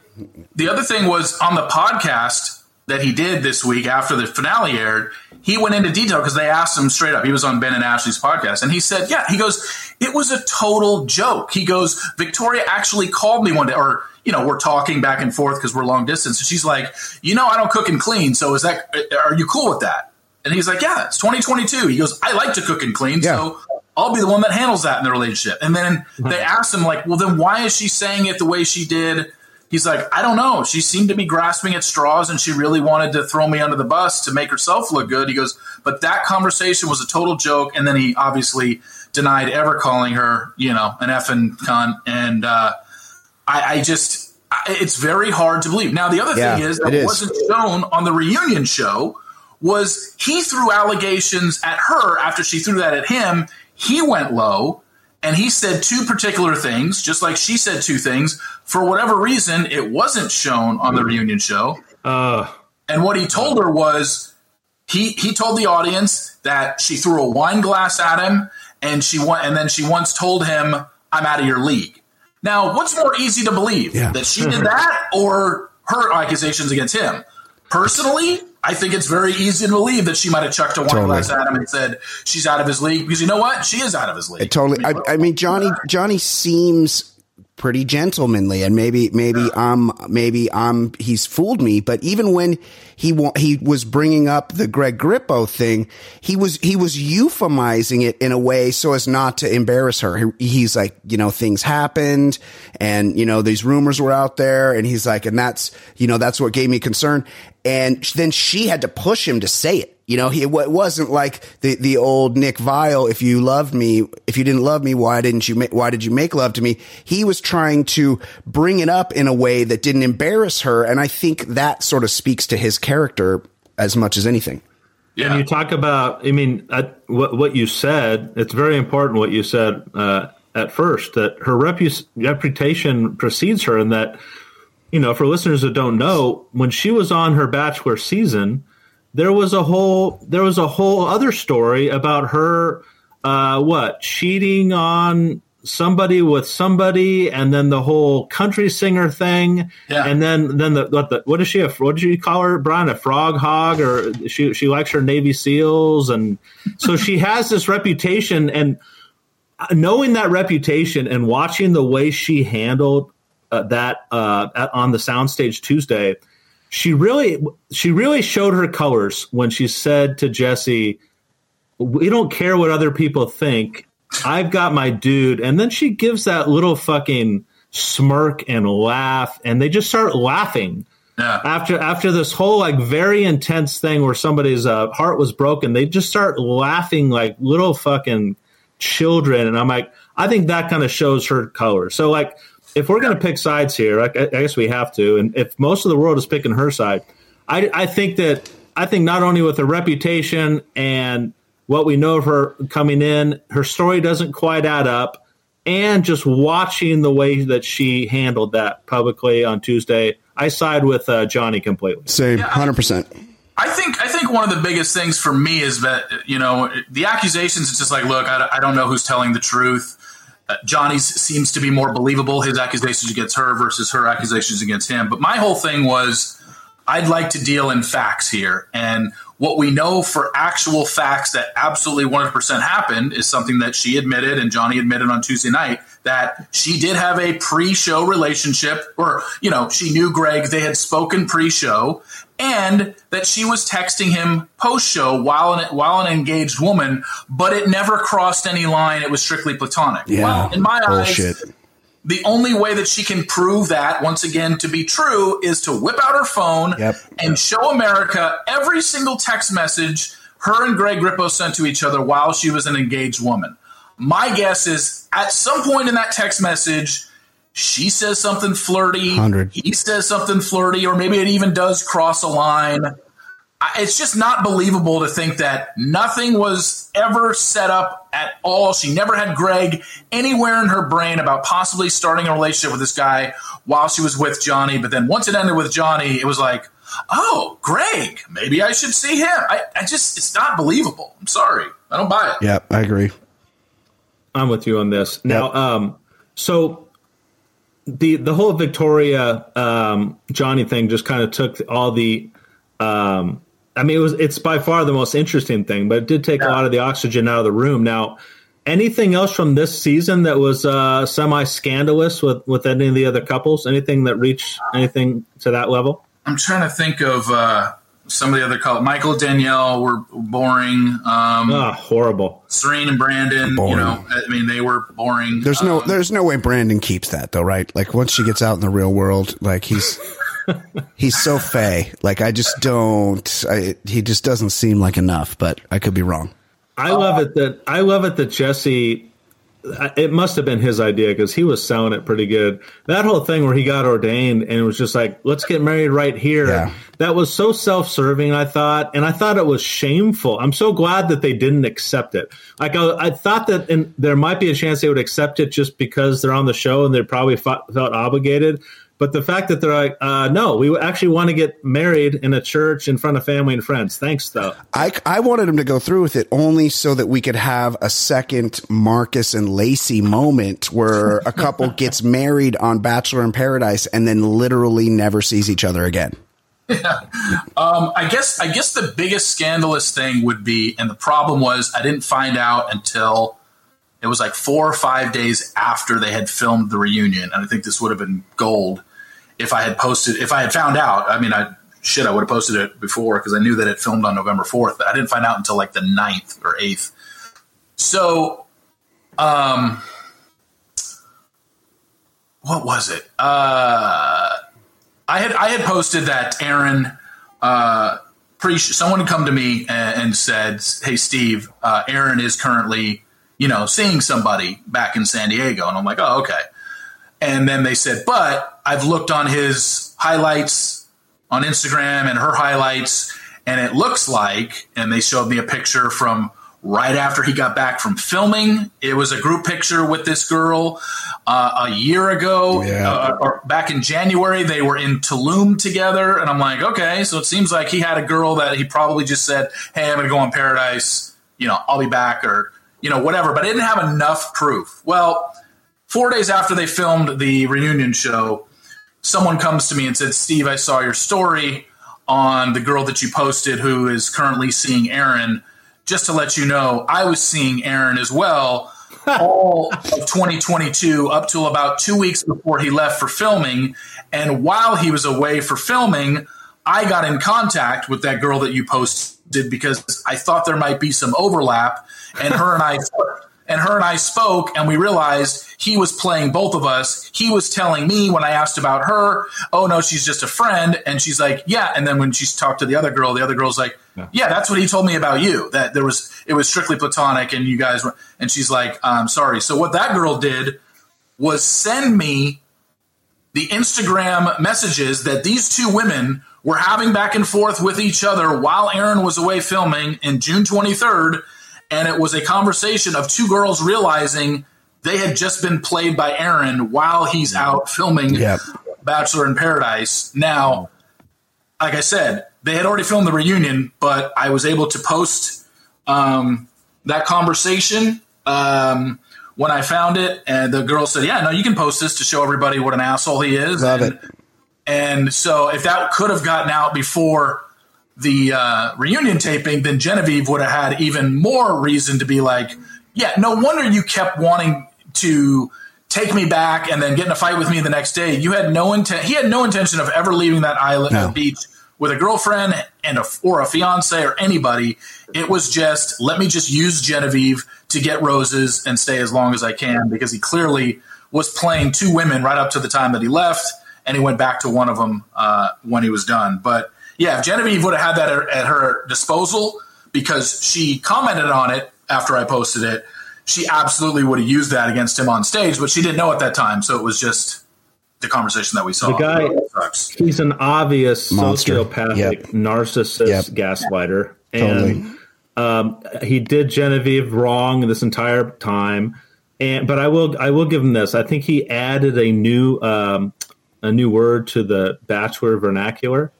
the other thing was on the podcast that he did this week after the finale aired. He went into detail because they asked him straight up. He was on Ben and Ashley's podcast, and he said, "Yeah." He goes, "It was a total joke." He goes, "Victoria actually called me one day, or." you know, we're talking back and forth because we're long distance. And she's like, you know, I don't cook and clean. So is that, are you cool with that? And he's like, yeah, it's 2022. He goes, I like to cook and clean. Yeah. So I'll be the one that handles that in the relationship. And then they asked him, like, well, then why is she saying it the way she did? He's like, I don't know. She seemed to be grasping at straws and she really wanted to throw me under the bus to make herself look good. He goes, but that conversation was a total joke. And then he obviously denied ever calling her, you know, an effing cunt. And uh, I, I, just, it's very hard to believe. Now, the other yeah, thing is that wasn't shown on the reunion show was he threw allegations at her after she threw that at him he went low and he said two particular things, just like she said two things. For whatever reason, it wasn't shown on the reunion show. Uh, and what he told her was he he told the audience that she threw a wine glass at him, and she went, and then she once told him, "I'm out of your league." Now, what's more easy to believe yeah. that she did that or her accusations against him? Personally, I think it's very easy to believe that she might have chucked a wine totally. glass at him and said she's out of his league because you know what? She is out of his league. It totally. I I, I mean Johnny. Johnny seems pretty gentlemanly. And maybe maybe um maybe I'm um he's fooled me. But even when he he was bringing up the Greg Grippo thing he was he was euphemizing it in a way so as not to embarrass her. He's like you know things happened and you know these rumors were out there and he's like and that's you know that's what gave me concern. And then she had to push him to say it. You know, he, it wasn't like the, the old Nick Viall. If you loved me, if you didn't love me, why didn't you make, why did you make love to me? He was trying to bring it up in a way that didn't embarrass her. And I think that sort of speaks to his character as much as anything. Yeah. And you talk about, I mean, what, what you said, it's very important what you said, uh, at first that her repu- reputation precedes her and that you know, for listeners that don't know, when she was on her bachelor season, there was a whole there was a whole other story about her uh what cheating on somebody with somebody and then the whole country singer thing yeah. and then then the what the what does she have what did you call her brian a frog hog or she she likes her navy seals and so she has this reputation and knowing that reputation and watching the way she handled uh, that uh, at, on the soundstage Tuesday, she really she really showed her colors when she said to Jesse, "We don't care what other people think. I've got my dude." And then she gives that little fucking smirk and laugh, and they just start laughing. Yeah. After after this whole like very intense thing where somebody's uh, heart was broken, they just start laughing like little fucking children, and I'm like, I think that kind of shows her colors. So like if we're going to pick sides here, I, I, guess we have to. And if most of the world is picking her side, I, I think that I think not only with her reputation and what we know of her coming in, her story doesn't quite add up. And just watching the way that she handled that publicly on Tuesday, I side with uh, Johnny completely. Same, hundred percent. I think I think one of the biggest things for me is that you know the accusations. It's just like, look, I, I don't know who's telling the truth. Uh, Johnny's seems to be more believable. His accusations against her versus her accusations against him. But my whole thing was, I'd like to deal in facts here, and what we know for actual facts that absolutely 100% happened is something that she admitted and Johnny admitted on Tuesday night that she did have a pre-show relationship or you know she knew Greg. They had spoken pre-show and that she was texting him post-show while an, while an engaged woman but it never crossed any line it was strictly platonic Yeah, well in my bullshit. eyes the only way that she can prove that once again to be true is to whip out her phone Yep. and show America every single text message her and Greg Grippo sent to each other while she was an engaged woman. My guess is at some point in that text message, she says something flirty, 100. he says something flirty, or maybe it even does cross a line. I- It's just not believable to think that nothing was ever set up at all. She never had Greg anywhere in her brain about possibly starting a relationship with this guy while she was with Johnny. But then once it ended with Johnny, it was like, oh, Greg, maybe I should see him. I, I just, it's not believable. I'm sorry. I don't buy it. Yeah, I agree. I'm with you on this. Now, um, so the the whole Victoria um, Johnny thing just kind of took all the. Um, I mean, it was it's by far the most interesting thing, but it did take a lot of the oxygen out of the room. Now, anything else from this season that was uh, semi scandalous with with any of the other couples? Anything that reached anything to that level? I'm trying to think of uh, some of the other colors. Michael Danielle were boring. Um, Ah, horrible. Serene and Brandon, Boring. you know, I mean, they were boring. There's no Um, there's no way Brandon keeps that though, right? Like once she gets out in the real world, like he's he's so fey. Like I just don't. I, he just doesn't seem like enough, but I could be wrong. I love it that I love it that Jesse. It must have been his idea because he was selling it pretty good. That whole thing where he got ordained and it was just like, let's get married right here. Yeah. That was so self-serving. I thought, and I thought it was shameful. I'm so glad that they didn't accept it. Like I, I thought that in, there might be a chance they would accept it just because they're on the show and they probably felt, felt obligated. But the fact that they're like, uh, no, we actually want to get married in a church in front of family and friends. Thanks, though. I, I wanted him to go through with it only so that we could have a second Marcus and Lacey moment where a couple gets married on Bachelor in Paradise and then literally never sees each other again. Um, I guess I guess the biggest scandalous thing would be, and the problem was I didn't find out until it was like four or five days after they had filmed the reunion, and I think this would have been gold if I had posted if I had found out. I mean, I shit, I would have posted it before because I knew that it filmed on November fourth, but I didn't find out until like the 9th or eighth. So, um, what was it? Uh, I had I had posted that Aaron uh, pre someone had come to me and, and said, "Hey Steve, uh, Aaron is currently you know seeing somebody back in San Diego," and I'm like, "Oh okay." And then they said, "But I've looked on his highlights on Instagram and her highlights, and it looks like." And they showed me a picture from right after he got back from filming. It was a group picture with this girl uh, a year ago, Yeah. uh, or back in January. They were in Tulum together, and I'm like, okay, so it seems like he had a girl that he probably just said, "Hey, I'm going to go on Paradise. You know, I'll be back," or you know, whatever. But I didn't have enough proof. Well, four days after they filmed the reunion show, someone comes to me and said, Steve, I saw your story on the girl that you posted who is currently seeing Aaron. Just to let you know, I was seeing Aaron as well all of 2022 up till about two weeks before he left for filming. And while he was away for filming, I got in contact with that girl that you posted because I thought there might be some overlap. And her and I and her and I spoke, and we realized he was playing both of us. He was telling me when I asked about her, "Oh no, she's just a friend," and she's like, "Yeah." And then when she talked to the other girl, the other girl's like, "Yeah, that's what he told me about you. That there was it was strictly platonic, and you guys were." And she's like, "I'm sorry." So what that girl did was send me the Instagram messages that these two women were having back and forth with each other while Aaron was away filming in June 23rd. And it was a conversation of two girls realizing they had just been played by Aaron while he's out filming Yep. Bachelor in Paradise. Now, like I said, they had already filmed the reunion, but I was able to post um, that conversation um, when I found it, and the girl said, "Yeah, no, you can post this to show everybody what an asshole he is." Love and, it. And so, if that could have gotten out before the uh, reunion taping, then Genevieve would have had even more reason to be like, "Yeah, no wonder you kept wanting to." Take me back and then get in a fight with me the next day. You had no intent. He had no intention of ever leaving that island No. or beach with a girlfriend and a or a fiance or anybody. It was just let me just use Genevieve to get roses and stay as long as I can because he clearly was playing two women right up to the time that he left, and he went back to one of them uh, when he was done. But yeah, if Genevieve would have had that at, at her disposal because she commented on it after I posted it, she absolutely would have used that against him on stage, but she didn't know at that time, so it was just the conversation that we saw. The guy, he's an obvious Monster. sociopathic, Yep. narcissist, Yep. gaslighter, Totally. and um, he did Genevieve wrong this entire time. And but I will I will give him this. I think he added a new um, a new word to the Bachelor vernacular.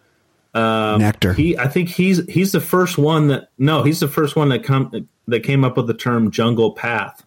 Nectar. He I think he's he's the first one that no he's the first one that come that came up with the term jungle path.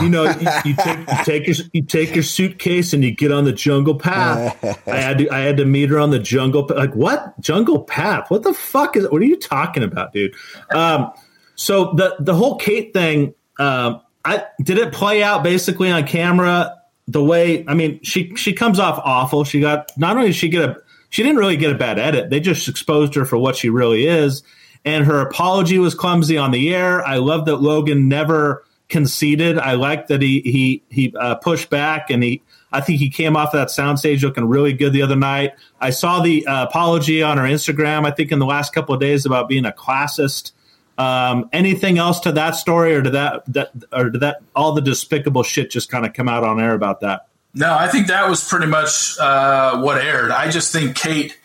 You know, you, you take you take your you take your suitcase and you get on the jungle path. I had to I had to meet her on the jungle like what jungle path? What the fuck is what are you talking about, dude? Um, so the the whole Kate thing, um, I did it play out basically on camera the way I mean she she comes off awful. She got not only did she get a she didn't really get a bad edit. They just exposed her for what she really is. And her apology was clumsy on the air. I love that Logan never conceded. I like that he he he uh, pushed back and he I think he came off that soundstage looking really good the other night. I saw the uh, apology on her Instagram. I think in the last couple of days about being a classist. Um, anything else to that story, or did that, that or did that all the despicable shit just kind of come out on air about that? No, I think that was pretty much uh, what aired. I just think Kate,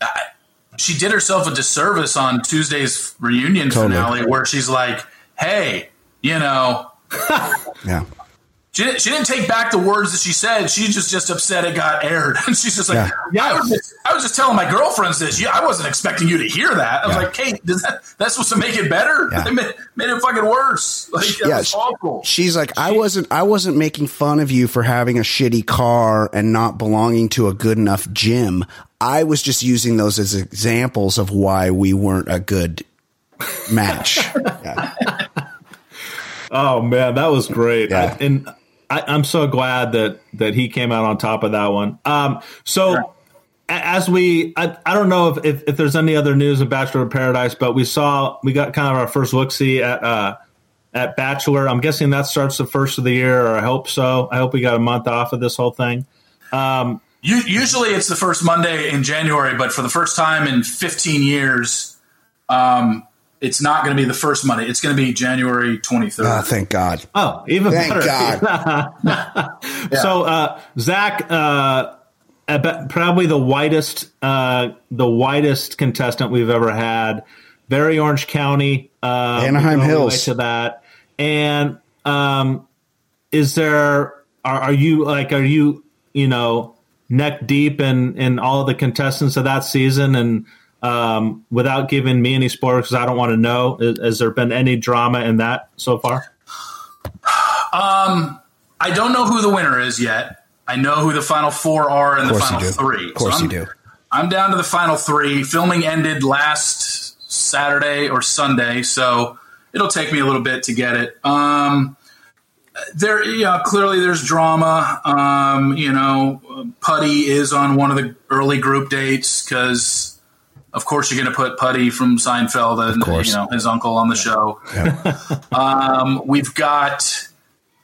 I- she did herself a disservice on Tuesday's reunion Totally. finale, where she's like, "Hey, you know." yeah. She didn't, she didn't take back the words that she said. She just just upset it got aired, and she's just like, Yeah. I, was just, "I was just telling my girlfriends this. Yeah, I wasn't expecting you to hear that." I was Yeah. like, "Kate, does that that's supposed to make it better? Yeah. It made, made it fucking worse. Like, that Yeah, was she- awful." She's like, I wasn't, I wasn't making fun of you for having a shitty car and not belonging to a good enough gym. I was just using those as examples of why we weren't a good match. yeah. Oh man, that was great. Yeah. I, and I, I'm so glad that that he came out on top of that one. Um, so as we, I, I don't know if, if if there's any other news of Bachelor in Paradise, but we saw we got kind of our first look see at uh, at Bachelor. I'm guessing that starts the first of the year, or I hope so. I hope we got a month off of this whole thing. Um, Usually it's the first Monday in January, but for the first time in 15 years, um, it's not going to be the first Monday. It's going to be January 23rd. Oh, thank God. oh, even Thank better. God. So, uh, Zach, uh, probably the whitest, uh, the whitest contestant we've ever had. Very Orange County, uh, Anaheim Hills. to that. And um, is there? Are, are you like? Are you you know neck deep in in all the contestants of that season? And um, without giving me any spoilers, because I don't want to know, has, has there been any drama in that so far? I don't know who the winner is yet. I know who the final four are and the final three. Of course So you I'm- do. I'm down to the final three. Filming ended last Saturday or Sunday, so it'll take me a little bit to get it. Um, there, yeah, clearly there's drama. Um, you know, Putty is on one of the early group dates because, of course, you're going to put Puddy from Seinfeld and you know his uncle on the show. um, we've got.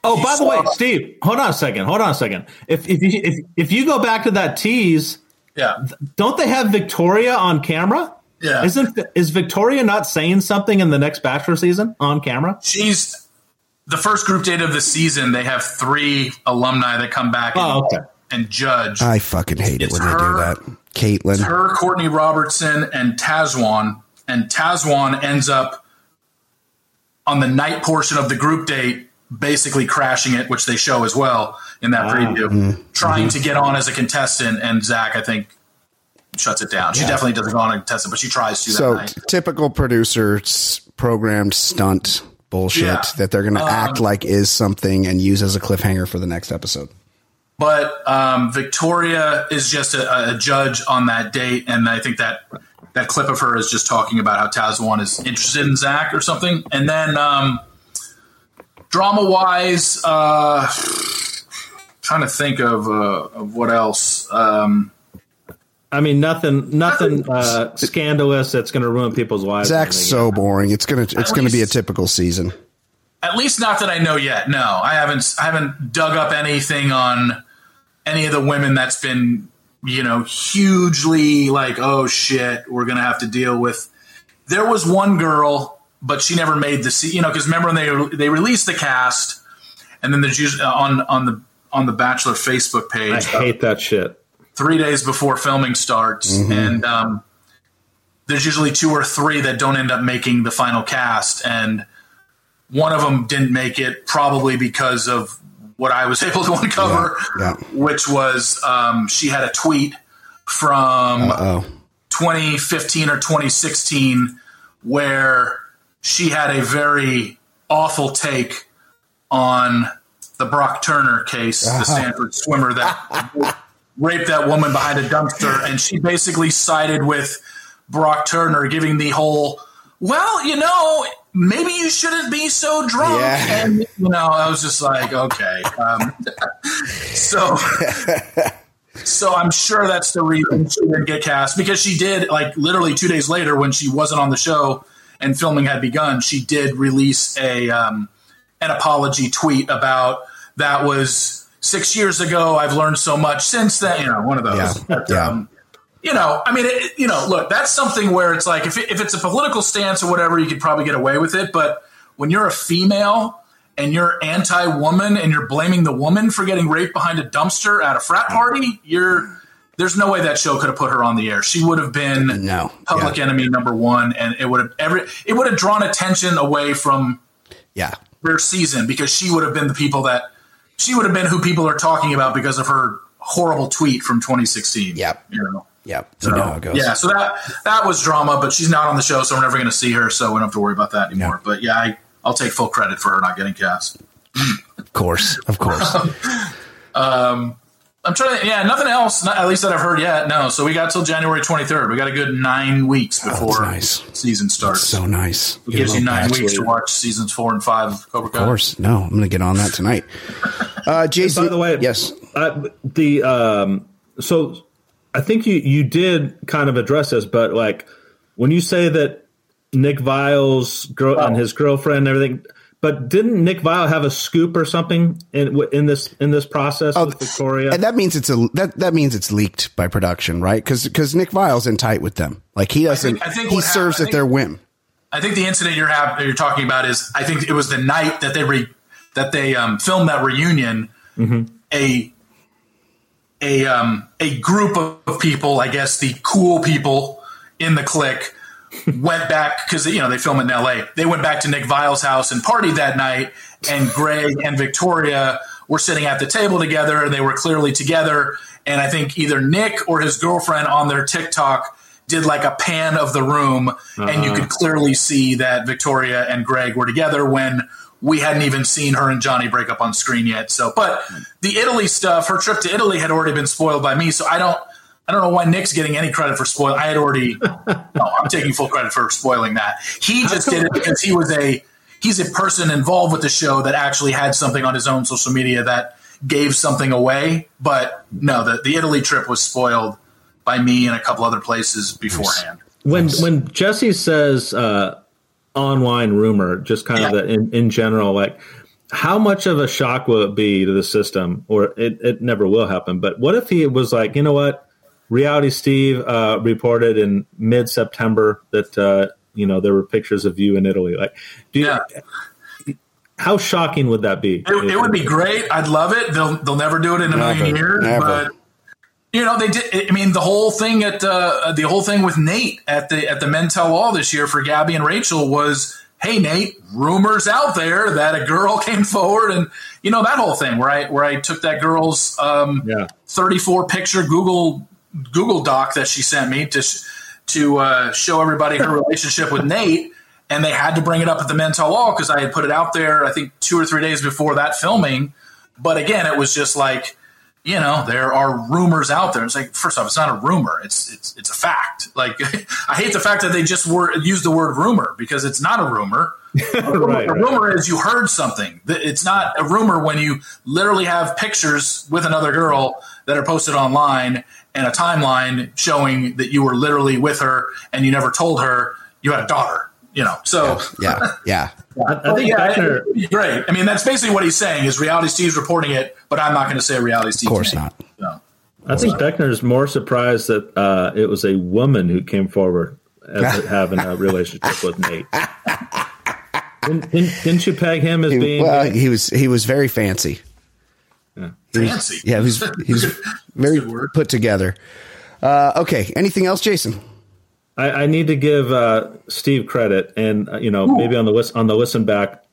Oh, by the way, saw- Steve, hold on a second. Hold on a second. If if you if, if you go back to that tease, Yeah, don't they have Victoria on camera? yeah. Isn't is Victoria not saying something in the next Bachelor season on camera? she's the first group date of the season. They have three alumni that come back and, Oh, okay. And judge. I fucking hate it It's when they do that. Caitlin. her, Courtney Robertson, and Tahzjuan. And Tahzjuan ends up on the night portion of the group date, basically crashing it, which they show as well in that preview, Mm-hmm. trying to get on as a contestant. And Zach, I think, shuts it down. She Yeah. definitely doesn't go on as a contestant, but she tries to So that night. t- typical producer s- programmed stunt bullshit Yeah. that they're going to act like is something and use as a cliffhanger for the next episode. But um, Victoria is just a, a judge on that date, and I think that that clip of her is just talking about how Tahzjuan is interested in Zach or something. And then um, drama wise, uh, trying to think of, uh, of what else. Um, I mean, nothing, nothing uh, scandalous that's going to ruin people's lives. Zach's so boring. It's gonna it's gonna be a typical season. At least not that I know yet. No, I haven't. I haven't dug up anything on any of the women that's been, you know, hugely like, oh shit, we're gonna have to deal with. There was one girl, but she never made the. se- You know, because remember when they they released the cast, and then there's usually on on the on the Bachelor Facebook page. I hate that shit. three days before filming starts, and um, there's usually two or three that don't end up making the final cast, and one of them didn't make it probably because of what I was able to uncover, Yeah, which was um, she had a tweet from Oh, 2015 or 2016 where she had a very awful take on the Brock Turner case, the Stanford swimmer that raped that woman behind a dumpster. And she basically sided with Brock Turner, giving the whole, well, you know, maybe you shouldn't be so drunk. Yeah. And, you know, I was just like, okay. Um, so. So I'm sure that's the reason she didn't get cast because she did like literally two days later when she wasn't on the show and filming had begun. She did release a um, an apology tweet about that was six years ago. I've learned so much since then. You know, one of those. Yeah. Um, you know, I mean, it, you know, look, that's something where it's like if, it, if it's a political stance or whatever, you could probably get away with it. But when you're a female and you're anti-woman and you're blaming the woman for getting raped behind a dumpster at a frat party, you're there's no way that show could have put her on the air. She would have been No. public Yeah. enemy number one, and it would have every it would have drawn attention away from yeah. their season because she would have been the people that she would have been who people are talking about because of her horrible tweet from 2016. Yep. you know. Yep. So, you know how it goes. Yeah, so that that was drama, but she's not on the show, so we're never going to see her, so we don't have to worry about that anymore. But yeah, I, I'll take full credit for her not getting cast. Of course. Of course. um, I'm trying to, yeah, nothing else, not, at least that I've heard yet. No, so we got till January 23rd. We got a good nine weeks before nice. season starts. so nice. it gives you nine Love weeks to watch seasons four and five of Cobra Kai. Of course. No, I'm going to get on that tonight. Uh, Jason. By the way, yes. uh, the um, so I think you you did kind of address this, but like when you say that Nick Viall's girl and his girlfriend and everything, but didn't Nick Viall have a scoop or something in in this in this process with Victoria? And that means it's a that that means it's leaked by production, right? Because because Nick Viall's in tight with them. Like he doesn't. I think he serves happened- I at their whim. I think the incident you're have, you're talking about is I think it was the night that they re, that they um, filmed that reunion. A a um, a group of people, I guess the cool people in the clique, went back because you know they film in L.A. They went back to Nick Viall's house and partied that night, and Greg and Victoria were sitting at the table together, and they were clearly together. And I think either Nick or his girlfriend on their TikTok did like a pan of the room, and you could clearly see that Victoria and Greg were together when we hadn't even seen her and Johnny break up on screen yet. So, but the Italy stuff, her trip to Italy had already been spoiled by me. So I don't, I don't know why Nick's getting any credit for spoil. I had already, no, I'm taking full credit for spoiling that. He just did it because he was a, he's a person involved with the show that actually had something on his own social media that gave something away. But no, the, the Italy trip was spoiled by me and a couple other places beforehand. when when Jesse says uh, online rumor, just kind of Yeah. that in, in general, like how much of a shock will it be to the system, or it, it never will happen? But what if he was like, you know what, Reality Steve uh, reported in mid September that uh, you know there were pictures of you in Italy. Like, do you, Yeah. how shocking would that be? It, it would be great. I'd love it. They'll they'll never do it in a million years, never. but you know they did. I mean, the whole thing at uh, the whole thing with Nate at the at the Men Tell All this year for Gabby and Rachel was, hey Nate, rumors out there that a girl came forward and you know that whole thing where I where I took that girl's um, Yeah. 34 picture Google Google Doc that she sent me to to uh, show everybody her relationship with Nate, and they had to bring it up at the Men Tell All because I had put it out there I think two or three days before that filming. But again, it was just like you know there are rumors out there. It's like first off, it's not a rumor; it's it's it's a fact. Like I hate the fact that they just were use the word rumor because it's not a rumor. right, A right. rumor is you heard something. It's not a rumor when you literally have pictures with another girl that are posted online and a timeline showing that you were literally with her and you never told her you had a daughter. You know, so Yeah, yeah. I, I think yeah, Beckner. great. I mean, that's basically what he's saying is reality Steve's reporting it, but I'm not going to say reality Steve. Of course not. No. I think Beckner's more surprised that uh, it was a woman who came forward as having a relationship with Nate. Didn't, didn't, didn't you peg him as being? Well, he was he was very fancy. Fancy. Yeah, he was he was very put together. Uh, okay, anything else, Jason? I, I need to give uh, Steve credit, and uh, you know maybe on the list on the listen back,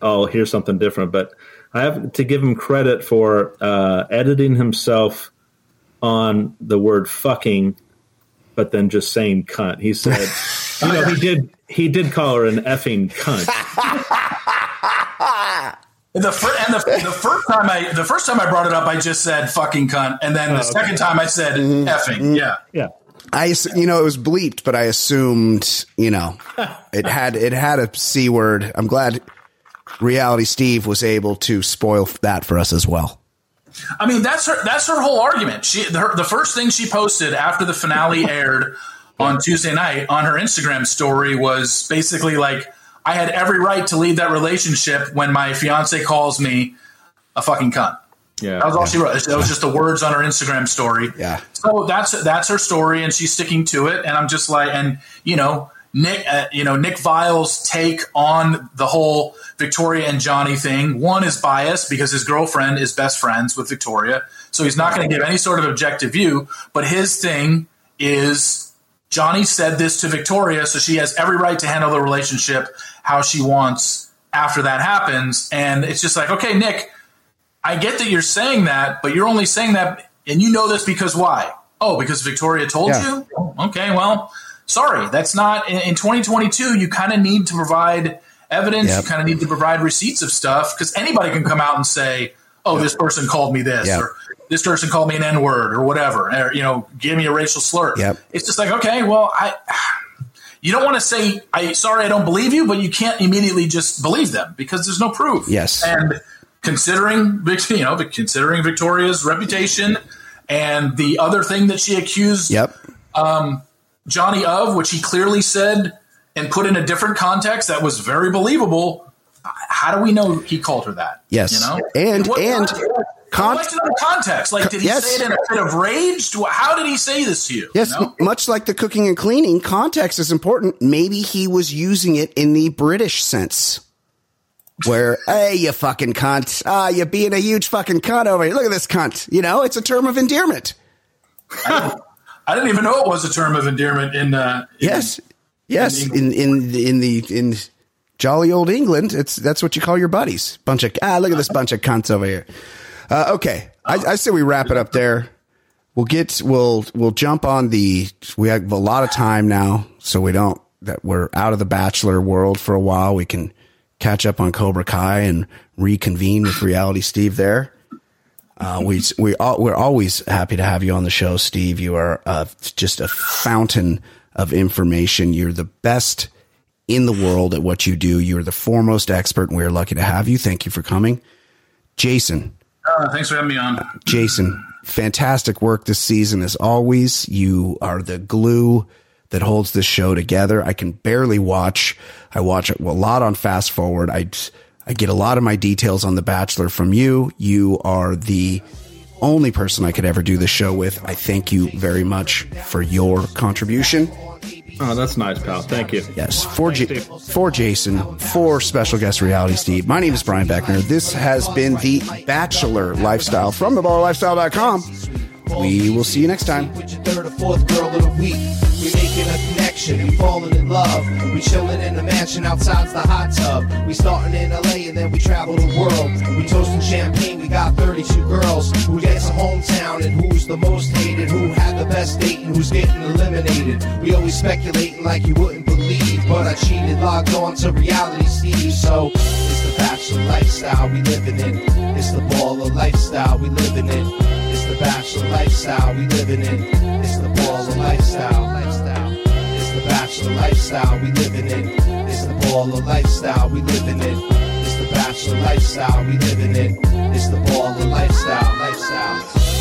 I'll hear something different. But I have to give him credit for uh, editing himself on the word "fucking," but then just saying "cunt." He said, "You know, he did he did call her an effing cunt." The fir- and the, the first time I the first time I brought it up, I just said "fucking cunt," and then the okay. second time I said Mm-hmm. "effing." Yeah, Yeah, I you know it was bleeped, but I assumed you know it had it had a c word. I'm glad Reality Steve was able to spoil that for us as well. I mean that's her that's her whole argument. She her, the first thing she posted after the finale aired on Tuesday night on her Instagram story was basically like, "I had every right to leave that relationship when my fiance calls me a fucking cunt." Yeah. That was all she wrote. That was just the words on her Instagram story. Yeah. So that's that's her story, and she's sticking to it. And I'm just like, and you know, Nick, uh, you know, Nick Viall's take on the whole Victoria and Johnny thing. One is biased because his girlfriend is best friends with Victoria, so he's not going to give any sort of objective view. But his thing is Johnny said this to Victoria, so she has every right to handle the relationship how she wants after that happens. And it's just like, okay, Nick, I get that you're saying that, but you're only saying that, and you know this because why? Oh, because Victoria told Yeah. you? Okay, well, sorry. That's not, in, in 2022, you kind of need to provide evidence. Yep. You kind of need to provide receipts of stuff because anybody can come out and say, oh, this person called me this, Yep. or this person called me an N word, or whatever, or, you know, give me a racial slur. Yep. It's just like, okay, well, I. You don't want to say, "I sorry, I don't believe you," but you can't immediately just believe them because there's no proof. Yes. and considering you know considering Victoria's reputation and the other thing that she accused Yep. Um, Johnny of, which he clearly said and put in a different context that was very believable. How do we know he called her that? Yes. you know, And- What- and con- the context. Like, did he Yes. say it in a bit of rage? How did he say this to you? Yes, you know? much like the cooking and cleaning, context is important. Maybe he was using it in the British sense. Where, hey, you fucking cunt. Ah, you're being a huge fucking cunt over here. Look at this cunt. You know, it's a term of endearment. I didn't even know it was a term of endearment in. Uh, in- Yes. Yes. In In, in, in the, in jolly old England, it's, that's what you call your buddies. Bunch of, ah, look at this bunch of cunts over here. Uh, okay. I, I say we wrap it up there. We'll get, we'll, we'll jump on the, we have a lot of time now, so we don't, that we're out of the bachelor world for a while. We can catch up on Cobra Kai and reconvene with Reality Steve there. Uh, we we all, we're always happy to have you on the show, Steve. You are uh, just a fountain of information. You're the best in the world at what you do. You're the foremost expert, and we're lucky to have you. Thank you for coming, Jason. Uh, thanks for having me on. Jason, fantastic work this season as always. You are the glue that holds this show together. I can barely watch. I watch it a lot on fast forward. I I get a lot of my details on The Bachelor from you. You are the only person I could ever do this show with. I thank you very much for your contribution. Oh, that's nice, pal. Thank you. Yes, for, Thanks, Steve. for Jason, for special guest Reality Steve. My name is Brian Beckner. This has been the Bachelor Lifestyle from theballerlifestyle.com. We will see you next time. With your third or fourth girl of the week. We making a connection. We falling in love. We chilling in a mansion outside the hot tub. We starting in LA and then we travel the world. We toasting champagne. We got 32 girls. Who gets a hometown and who's the most hated? Who had the best date and who's getting eliminated? We always speculating like you wouldn't believe, but I cheated, logged on to reality, Steve. So it's the bachelor lifestyle we living in. It's the baller lifestyle we living in. Bachelor lifestyle we living in. It's the baller lifestyle. lifestyle. It's the bachelor lifestyle we living in. It's the baller lifestyle we living in. It's the bachelor lifestyle we living in. It's the baller lifestyle. Lifestyle.